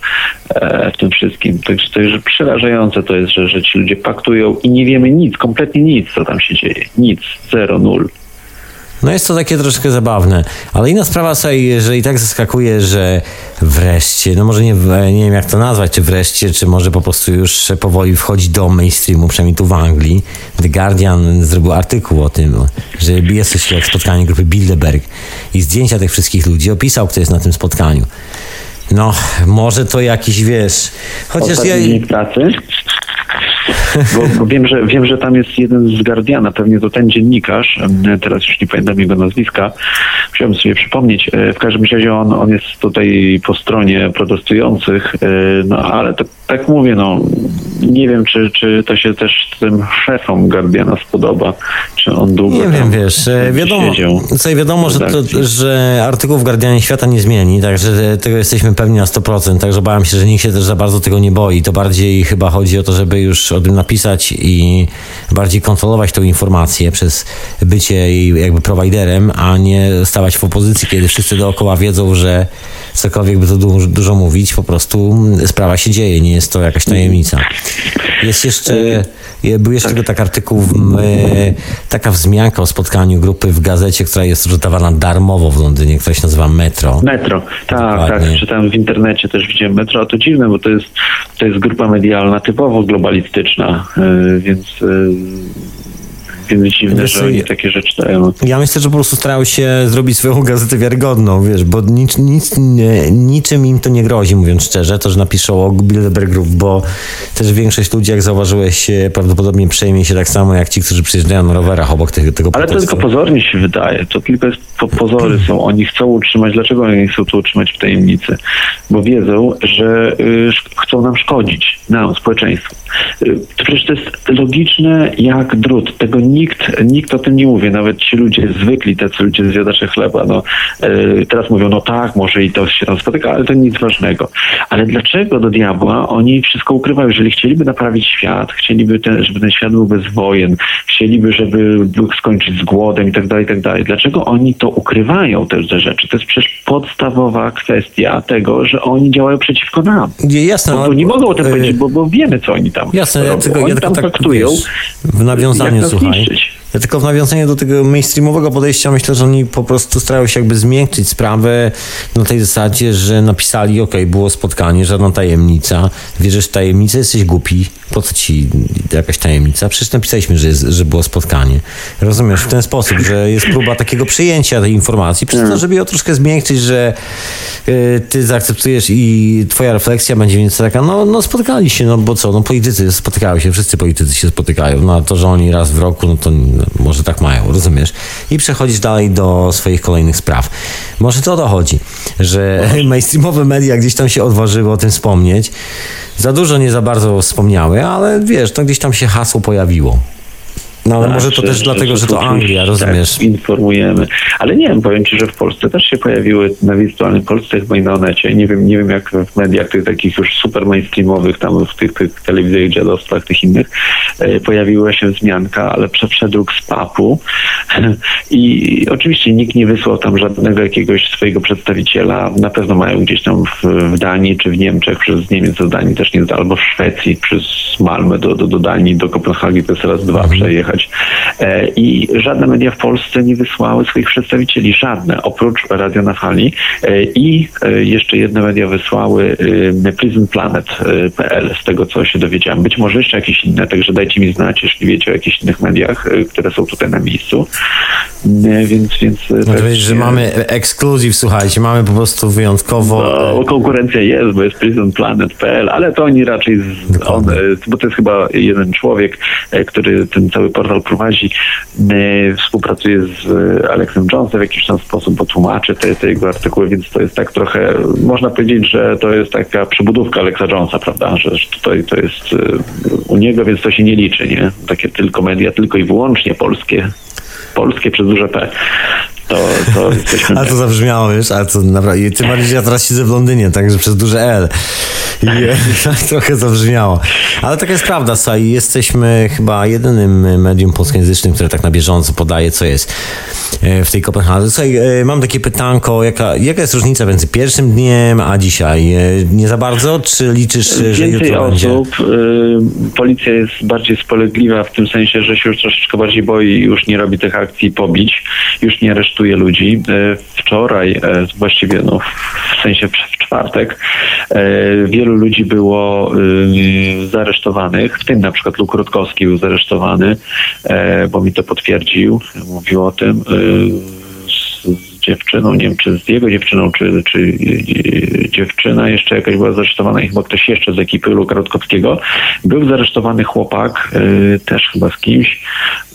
[SPEAKER 2] e, w tym wszystkim. Także to jest przerażające to jest, że, że ci ludzie paktują i nie wiemy nic, kompletnie nic, co tam się dzieje. Nic, zero 0-0.
[SPEAKER 1] No jest to takie troszkę zabawne, ale inna sprawa sobie, że i tak zaskakuje, że wreszcie, no może nie, nie wiem jak to nazwać, czy wreszcie, czy może po prostu już powoli wchodzi do mainstreamu, przynajmniej tu w Anglii. The Guardian zrobił artykuł o tym, że jest coś jak spotkanie grupy Bilderberg i zdjęcia tych wszystkich ludzi opisał, kto jest na tym spotkaniu. No, może to jakiś, wiesz, chociaż
[SPEAKER 2] Ostatni
[SPEAKER 1] ja...
[SPEAKER 2] pracy. Bo, bo wiem, że, wiem, że tam jest jeden z Guardiana, pewnie to ten dziennikarz, teraz już nie pamiętam jego nazwiska, musiałbym sobie przypomnieć. E, W każdym razie on, on jest tutaj po stronie protestujących, e, no ale to, tak mówię, no nie wiem, czy, czy to się też tym szefom Guardiana spodoba, czy on długo
[SPEAKER 1] Nie wiem, wiesz, e, wiadomo, co wiadomo, że, to, że artykuł w Guardianie świata nie zmieni, także tego jesteśmy pewni na 100%, także bałem się, że nikt się też za bardzo tego nie boi. To bardziej chyba chodzi o to, żeby już o tym napisać i bardziej kontrolować tą informację przez bycie jej jakby prowajderem, a nie stawać w opozycji, kiedy wszyscy dookoła wiedzą, że cokolwiek by to du- dużo mówić, po prostu sprawa się dzieje, nie jest to jakaś tajemnica. Jest jeszcze, był jeszcze tylko tak artykuł, w, e, taka wzmianka o spotkaniu grupy w gazecie, która jest rozdawana darmowo w Londynie, która się nazywa Metro.
[SPEAKER 2] Metro, tak,
[SPEAKER 1] Dokładnie.
[SPEAKER 2] tak. Czytałem w internecie też widziałem Metro, a to dziwne, bo to jest, to jest grupa medialna typowo globalistyczna, yy, więc, więc dziwne,
[SPEAKER 1] Wiesz,
[SPEAKER 2] że oni takie rzeczy dają.
[SPEAKER 1] Ja myślę, że po prostu starają się zrobić swoją gazetę wiarygodną, wiesz, bo nic, nic, nie, niczym im to nie grozi, mówiąc szczerze, to, że napiszą o Bilderberg Group, bo też większość ludzi, jak zauważyłeś, prawdopodobnie przejmie się tak samo jak ci, którzy przyjeżdżają na rowerach obok tego, tego
[SPEAKER 2] Ale to tylko pozornie się wydaje. To tylko jest po, pozory są. Oni chcą utrzymać. Dlaczego oni chcą to utrzymać w tajemnicy? Bo wiedzą, że y, chcą nam szkodzić, nam, społeczeństwu. Y, to przecież to jest logiczne jak drut. Tego nikt, nikt o tym nie mówi. Nawet ci ludzie zwykli, tacy ludzie zjadacze chleba. No, y, teraz mówią, no tak, może i to się tam spotyka, ale to nic ważnego. Ale dlaczego do diabła oni wszystko ukrywają? Jeżeli chcieliby naprawić świat, chcieliby, ten, żeby ten świat był bez wojen, chcieliby, żeby skończyć z głodem i tak dalej, i tak dalej. Dlaczego oni to ukrywają, te, te rzeczy? To jest przecież podstawowa kwestia tego, że oni działają przeciwko nam.
[SPEAKER 1] Nie, Jasne,
[SPEAKER 2] Bo, bo nie mogą o tym
[SPEAKER 1] e,
[SPEAKER 2] powiedzieć, bo, bo wiemy, co oni tam
[SPEAKER 1] Jasne, ja
[SPEAKER 2] robią.
[SPEAKER 1] tylko,
[SPEAKER 2] oni
[SPEAKER 1] ja tylko tak
[SPEAKER 2] faktują.
[SPEAKER 1] wiesz, w nawiązaniu, słuchaj.
[SPEAKER 2] тысяч.
[SPEAKER 1] Ja tylko w nawiązaniu do tego mainstreamowego podejścia myślę, że oni po prostu starają się jakby zmiękczyć sprawę na tej zasadzie, że napisali, ok, było spotkanie, żadna tajemnica, wierzysz w tajemnicę, jesteś głupi, po co ci jakaś tajemnica? Przecież napisaliśmy, że, jest, że było spotkanie. Rozumiesz, w ten sposób, że jest próba takiego przyjęcia tej informacji, przez to, żeby ją troszkę zmiękczyć, że y, ty zaakceptujesz i twoja refleksja będzie więc taka, no, no spotkali się, no bo co, no politycy spotykają się, wszyscy politycy się spotykają, no a to, że oni raz w roku, no to może tak mają, rozumiesz? I przechodzisz dalej do swoich kolejnych spraw. Może to o to chodzi, że mainstreamowe media gdzieś tam się odważyły o tym wspomnieć, za dużo nie za bardzo wspomniały, ale wiesz, to gdzieś tam się hasło pojawiło. No ale
[SPEAKER 2] Tak,
[SPEAKER 1] może to też dlatego, że to Anglia, rozumiesz?
[SPEAKER 2] Tak, informujemy. Ale nie wiem, powiem ci, że w Polsce też się pojawiły, na wirtualnej Polsce chyba i na Onecie. Nie wiem, nie wiem jak w mediach tych takich już super mainstreamowych, tam w tych, tych telewizjach dziadostwach, tych innych, e, pojawiła się wzmianka, ale prze- przedruk z papu. I oczywiście nikt nie wysłał tam żadnego jakiegoś swojego przedstawiciela. Na pewno mają gdzieś tam w, w Danii czy w Niemczech, przez Niemiec do Danii też nie, albo w Szwecji, przez Malmę do, do, do Danii, do Kopenhagi to jest raz dwa przejechać. E, I żadne media w Polsce nie wysłały swoich przedstawicieli, żadne, oprócz Radio na Fali. E, I e, jeszcze jedne media wysłały prisonplanet.pl, z tego co się dowiedziałem. Być może jeszcze jakieś inne, także dajcie mi znać, jeśli wiecie o jakichś innych mediach, które są tutaj na miejscu. Więc, więc
[SPEAKER 1] No to wiesz, że mamy ekskluzyw, słuchajcie, mamy po prostu wyjątkowo...
[SPEAKER 2] no, konkurencja jest, bo jest prisonplanet.pl, ale to oni raczej, z, on, bo to jest chyba jeden człowiek, który ten cały portal prowadzi, e, współpracuje z e, Alexem Jonesem w jakiś tam sposób, bo tłumaczy te, te jego artykuły, więc to jest tak trochę, można powiedzieć, że to jest taka przebudówka Alexa Jonesa, prawda, że, że tutaj to jest e, u niego, więc to się nie liczy, nie? Takie tylko media, tylko i wyłącznie polskie, polskie przez duże P. To, to jesteśmy
[SPEAKER 1] Ale to zabrzmiało, wiesz, ale to naprawdę... i Tym bardziej, że ja teraz siedzę w Londynie, także przez duże L. I tak trochę zabrzmiało. Ale taka jest prawda, słuchaj, jesteśmy chyba jedynym medium polskojęzycznym, które tak na bieżąco podaje, co jest e, w tej Kopenhadze. Słuchaj, e, mam takie pytanko, jaka, jaka jest różnica między pierwszym dniem a dzisiaj? E, nie za bardzo? Czy liczysz, że
[SPEAKER 2] Więcej
[SPEAKER 1] jutro
[SPEAKER 2] osób.
[SPEAKER 1] będzie?
[SPEAKER 2] y, Policja jest bardziej spolegliwa w tym sensie, że się już troszeczkę bardziej boi i już nie robi tych akcji pobić, już nie aresztuje ludzi. Y, Wczoraj, y, właściwie no, w sensie w czwartek, y, wielu ludzi było zaresztowanych, w tym na przykład Luk Rutkowski był zaresztowany, bo mi to potwierdził, mówił o tym. dziewczyną, nie wiem czy z jego dziewczyną, czy, czy dziewczyna jeszcze jakaś była zaresztowana i chyba ktoś jeszcze z ekipy Luka Rutkowskiego. Był zaresztowany chłopak, też chyba z kimś,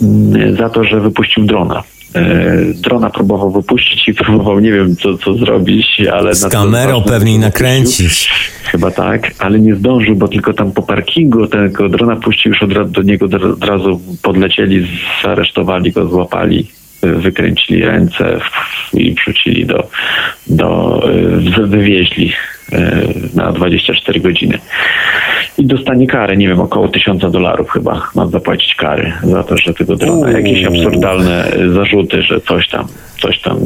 [SPEAKER 2] yy, za to, że wypuścił drona. Yy, Drona próbował wypuścić i próbował, nie wiem co, co zrobić, ale...
[SPEAKER 1] Z kamerą pewnie nakręcić.
[SPEAKER 2] Chyba tak, ale nie zdążył, bo tylko tam po parkingu tego drona puścił, już od razu do niego od razu podlecieli, zaresztowali go, złapali, y, wykręcili ręce i wrzucili do, do y, wywieźli na 24 godziny. I dostanie karę, nie wiem, około 1000 dolarów chyba ma zapłacić kary za to, że tego drona, jakieś absurdalne y, zarzuty, że coś tam, coś tam, y,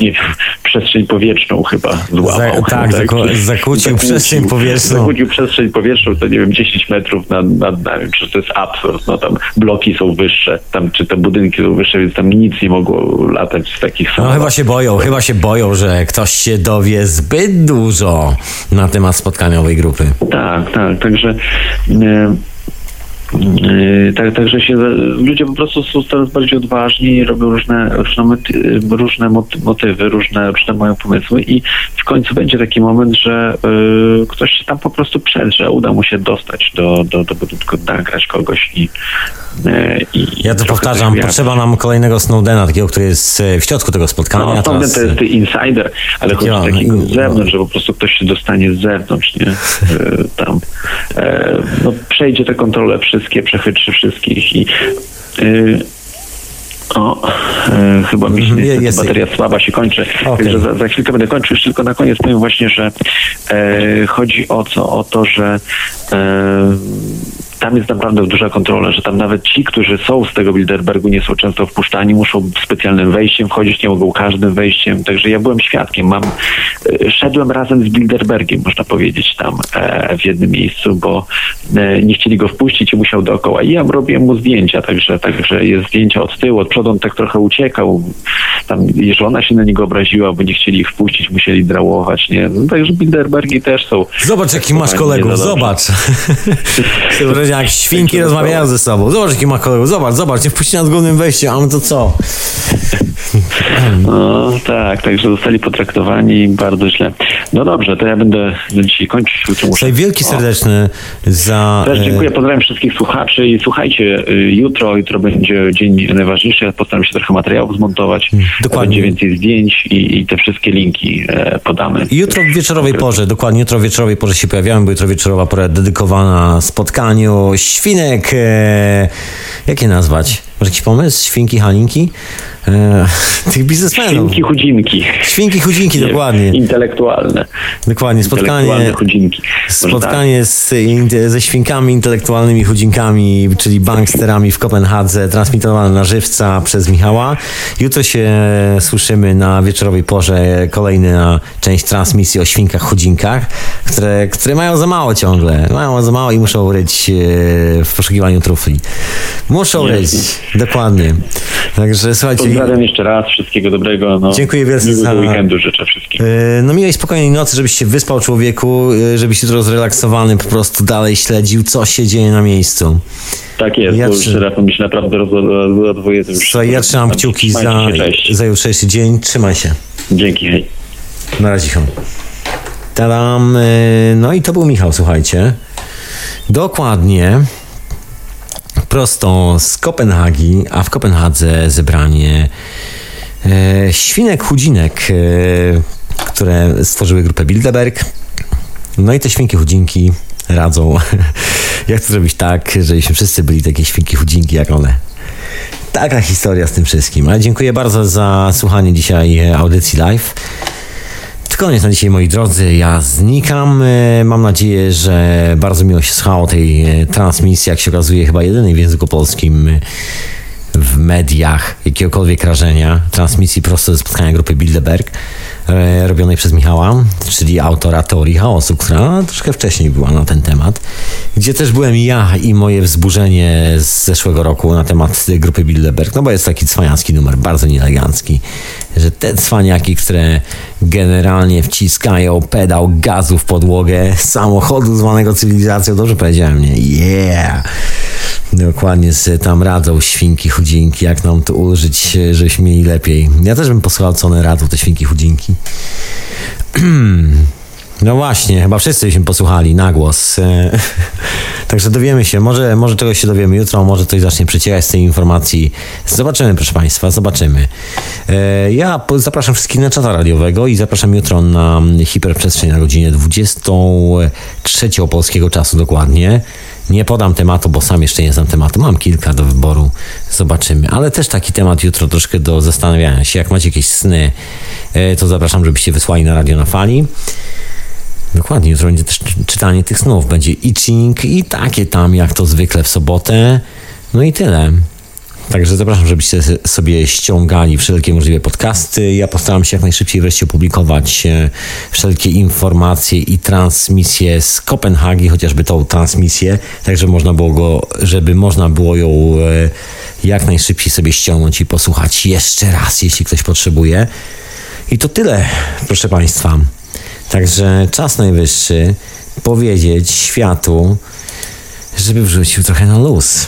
[SPEAKER 2] nie wiem, przestrzeń powietrzną chyba złamał.
[SPEAKER 1] Za- tak, zako- zakłócił przestrzeń powietrzną.
[SPEAKER 2] Zakłócił przestrzeń powietrzną, to nie wiem, 10 metrów nad, nad nami, czy to jest absurd, no tam bloki są wyższe, tam, czy te budynki są wyższe, więc tam nic nie mogło latać z takich
[SPEAKER 1] No
[SPEAKER 2] samolotów.
[SPEAKER 1] chyba się boją, chyba się boją, że ktoś się dowie zbyt dużo na temat spotkania owej grupy.
[SPEAKER 2] Tak, tak, także... e, Tak, także się ludzie po prostu są coraz bardziej odważni i robią różne, różne, moty, różne moty- motywy, różne, różne mają pomysły i w końcu będzie taki moment, że e, ktoś się tam po prostu przedrze, uda mu się dostać do, do, do budynku, nagrać kogoś i, e, i
[SPEAKER 1] Ja to powtarzam, potrzeba nam kolejnego Snowdena, takiego, który jest e, w środku tego spotkania.
[SPEAKER 2] no, Snowden
[SPEAKER 1] teraz,
[SPEAKER 2] to jest insider, ale chodzi o takiego
[SPEAKER 1] no
[SPEAKER 2] z zewnątrz, że po prostu ktoś się dostanie z zewnątrz, nie? E, Tam. E, No, przejdzie te kontrole wszystkie, przechytrzy wszystkich i e, o, e, chyba mi się
[SPEAKER 1] Mhm,
[SPEAKER 2] niestety
[SPEAKER 1] jest-
[SPEAKER 2] bateria słaba się kończy,
[SPEAKER 1] Okej.
[SPEAKER 2] także za, za chwilkę będę kończył. Już tylko na koniec powiem właśnie, że e, chodzi o co? O to, że e, tam jest naprawdę duża kontrola, że tam nawet ci, którzy są z tego Bilderbergu, nie są często wpuszczani, muszą specjalnym wejściem wchodzić, nie mogą każdym wejściem. Także ja byłem świadkiem. Mam, e, szedłem razem z Bilderbergiem, można powiedzieć, tam e, w jednym miejscu, bo e, nie chcieli go wpuścić i musiał dookoła. I ja robiłem mu zdjęcia, także, także jest zdjęcia od tyłu, od przodu on tak trochę uciekał. Tam żona się na niego obraziła, bo nie chcieli ich wpuścić, musieli drałować, nie? No, także Bilderbergi też są.
[SPEAKER 1] Zobacz, jaki masz kolegów, zobacz. Jak świnki rozmawiają ze sobą. Zobacz, jaki ma kolegów, zobacz, zobacz, nie wpuści nas głównym wejściem, a my to co?
[SPEAKER 2] No tak, także zostali potraktowani bardzo źle. No dobrze, to ja będę dzisiaj kończyć. Muszę.
[SPEAKER 1] Wielki
[SPEAKER 2] O.
[SPEAKER 1] serdeczny za...
[SPEAKER 2] Też
[SPEAKER 1] e,
[SPEAKER 2] dziękuję, pozdrawiam wszystkich słuchaczy i słuchajcie, y, jutro, jutro będzie dzień najważniejszy, ja postaram się trochę materiałów zmontować,
[SPEAKER 1] dokładnie.
[SPEAKER 2] będzie więcej zdjęć i, i te wszystkie linki e, podamy.
[SPEAKER 1] Jutro w wieczorowej porze, dokładnie jutro w wieczorowej porze się pojawiamy, bo jutro wieczorowa pora dedykowana spotkaniu świnek. E, jak je nazwać? Masz jakiś pomysł? Świnki, halinki? E, tych biznesmenów.
[SPEAKER 2] Świnki, chudzinki.
[SPEAKER 1] Świnki, chudzinki,
[SPEAKER 2] Nie,
[SPEAKER 1] dokładnie.
[SPEAKER 2] Intelektualne.
[SPEAKER 1] Dokładnie, spotkanie,
[SPEAKER 2] chudzinki. Tak.
[SPEAKER 1] spotkanie z, ze świnkami intelektualnymi chudzinkami, czyli banksterami w Kopenhadze, transmitowane na żywca przez Michała. Jutro się słyszymy na wieczorowej porze kolejna część transmisji o świnkach chudzinkach, które, które mają za mało ciągle. Mają za mało i muszą ryć e, w poszukiwaniu trufli. Muszą ryć, dokładnie. Także słuchajcie...
[SPEAKER 2] Pozdrawiam jeszcze raz, wszystkiego dobrego. No,
[SPEAKER 1] Dziękuję wielce za-
[SPEAKER 2] weekendu życzę wszystkim.
[SPEAKER 1] E, No miłej, spokojnej nocy, żebyś się wyspał człowieku, e, żebyś jutro zrelaksowany po prostu dalej śledził, co się dzieje na miejscu.
[SPEAKER 2] Tak jest,
[SPEAKER 1] ja
[SPEAKER 2] bo już Rafał mi się naprawdę rozładowuje.
[SPEAKER 1] Słuchaj, ja trzymam kciuki za, za jutrzejszy dzień. Trzymaj się.
[SPEAKER 2] Dzięki, hej.
[SPEAKER 1] Na razie. Tadam. E, No i to był Michał, słuchajcie. Dokładnie prosto z Kopenhagi, a w Kopenhadze zebranie e, świnek chudzinek, e, które stworzyły grupę Bilderberg. No i te świnki chudzinki radzą, jak to zrobić tak, żebyśmy wszyscy byli takie świnki chudzinki jak one. Taka historia z tym wszystkim. Ale dziękuję bardzo za słuchanie dzisiaj audycji live. Koniec na dzisiaj, moi drodzy. Ja znikam. E, Mam nadzieję, że bardzo miło się słuchało tej e, transmisji, jak się okazuje, chyba jedynej w języku polskim e, w mediach jakiegokolwiek rażenia. Transmisji prosto ze spotkania grupy Bilderberg, robionej przez Michała, czyli autora teorii chaosu, która troszkę wcześniej była na ten temat, gdzie też byłem ja i moje wzburzenie z zeszłego roku na temat grupy Bilderberg, no bo jest taki cwaniacki numer, bardzo nieelegancki, że te cwaniaki, które generalnie wciskają pedał gazu w podłogę samochodu zwanego cywilizacją, dobrze powiedziałem, nie? Yeah! Dokładnie z tam radzą świnki chudzinki, jak nam to ulżyć, żebyśmy mieli lepiej. Ja też bym posłuchał, co one radzą, te świnki chudzinki. No właśnie, chyba wszyscy byśmy posłuchali na głos. E, Także dowiemy się, może, może czegoś się dowiemy jutro, może coś zacznie przecierać z tej informacji. Zobaczymy, proszę Państwa, zobaczymy. E, Ja zapraszam wszystkich na czata radiowego i zapraszam jutro na hiperprzestrzeń na godzinę 23 polskiego czasu dokładnie. Nie podam tematu, bo sam jeszcze nie znam tematu. Mam kilka do wyboru. Zobaczymy. Ale też taki temat jutro troszkę do zastanawiania się. Jak macie jakieś sny, e, to zapraszam, żebyście wysłali na radio na fali. Dokładnie, jutro będzie też czy- czytanie tych snów. Będzie itching i takie tam, jak to zwykle w sobotę. No i tyle. Także zapraszam, żebyście sobie ściągali wszelkie możliwe podcasty. Ja postaram się jak najszybciej wreszcie opublikować e, wszelkie informacje i transmisje z Kopenhagi, chociażby tą transmisję, tak żeby można było, go, żeby można było ją e, jak najszybciej sobie ściągnąć i posłuchać jeszcze raz, jeśli ktoś potrzebuje. I to tyle, proszę Państwa. Także czas najwyższy powiedzieć światu, żeby wrzucił trochę na luz.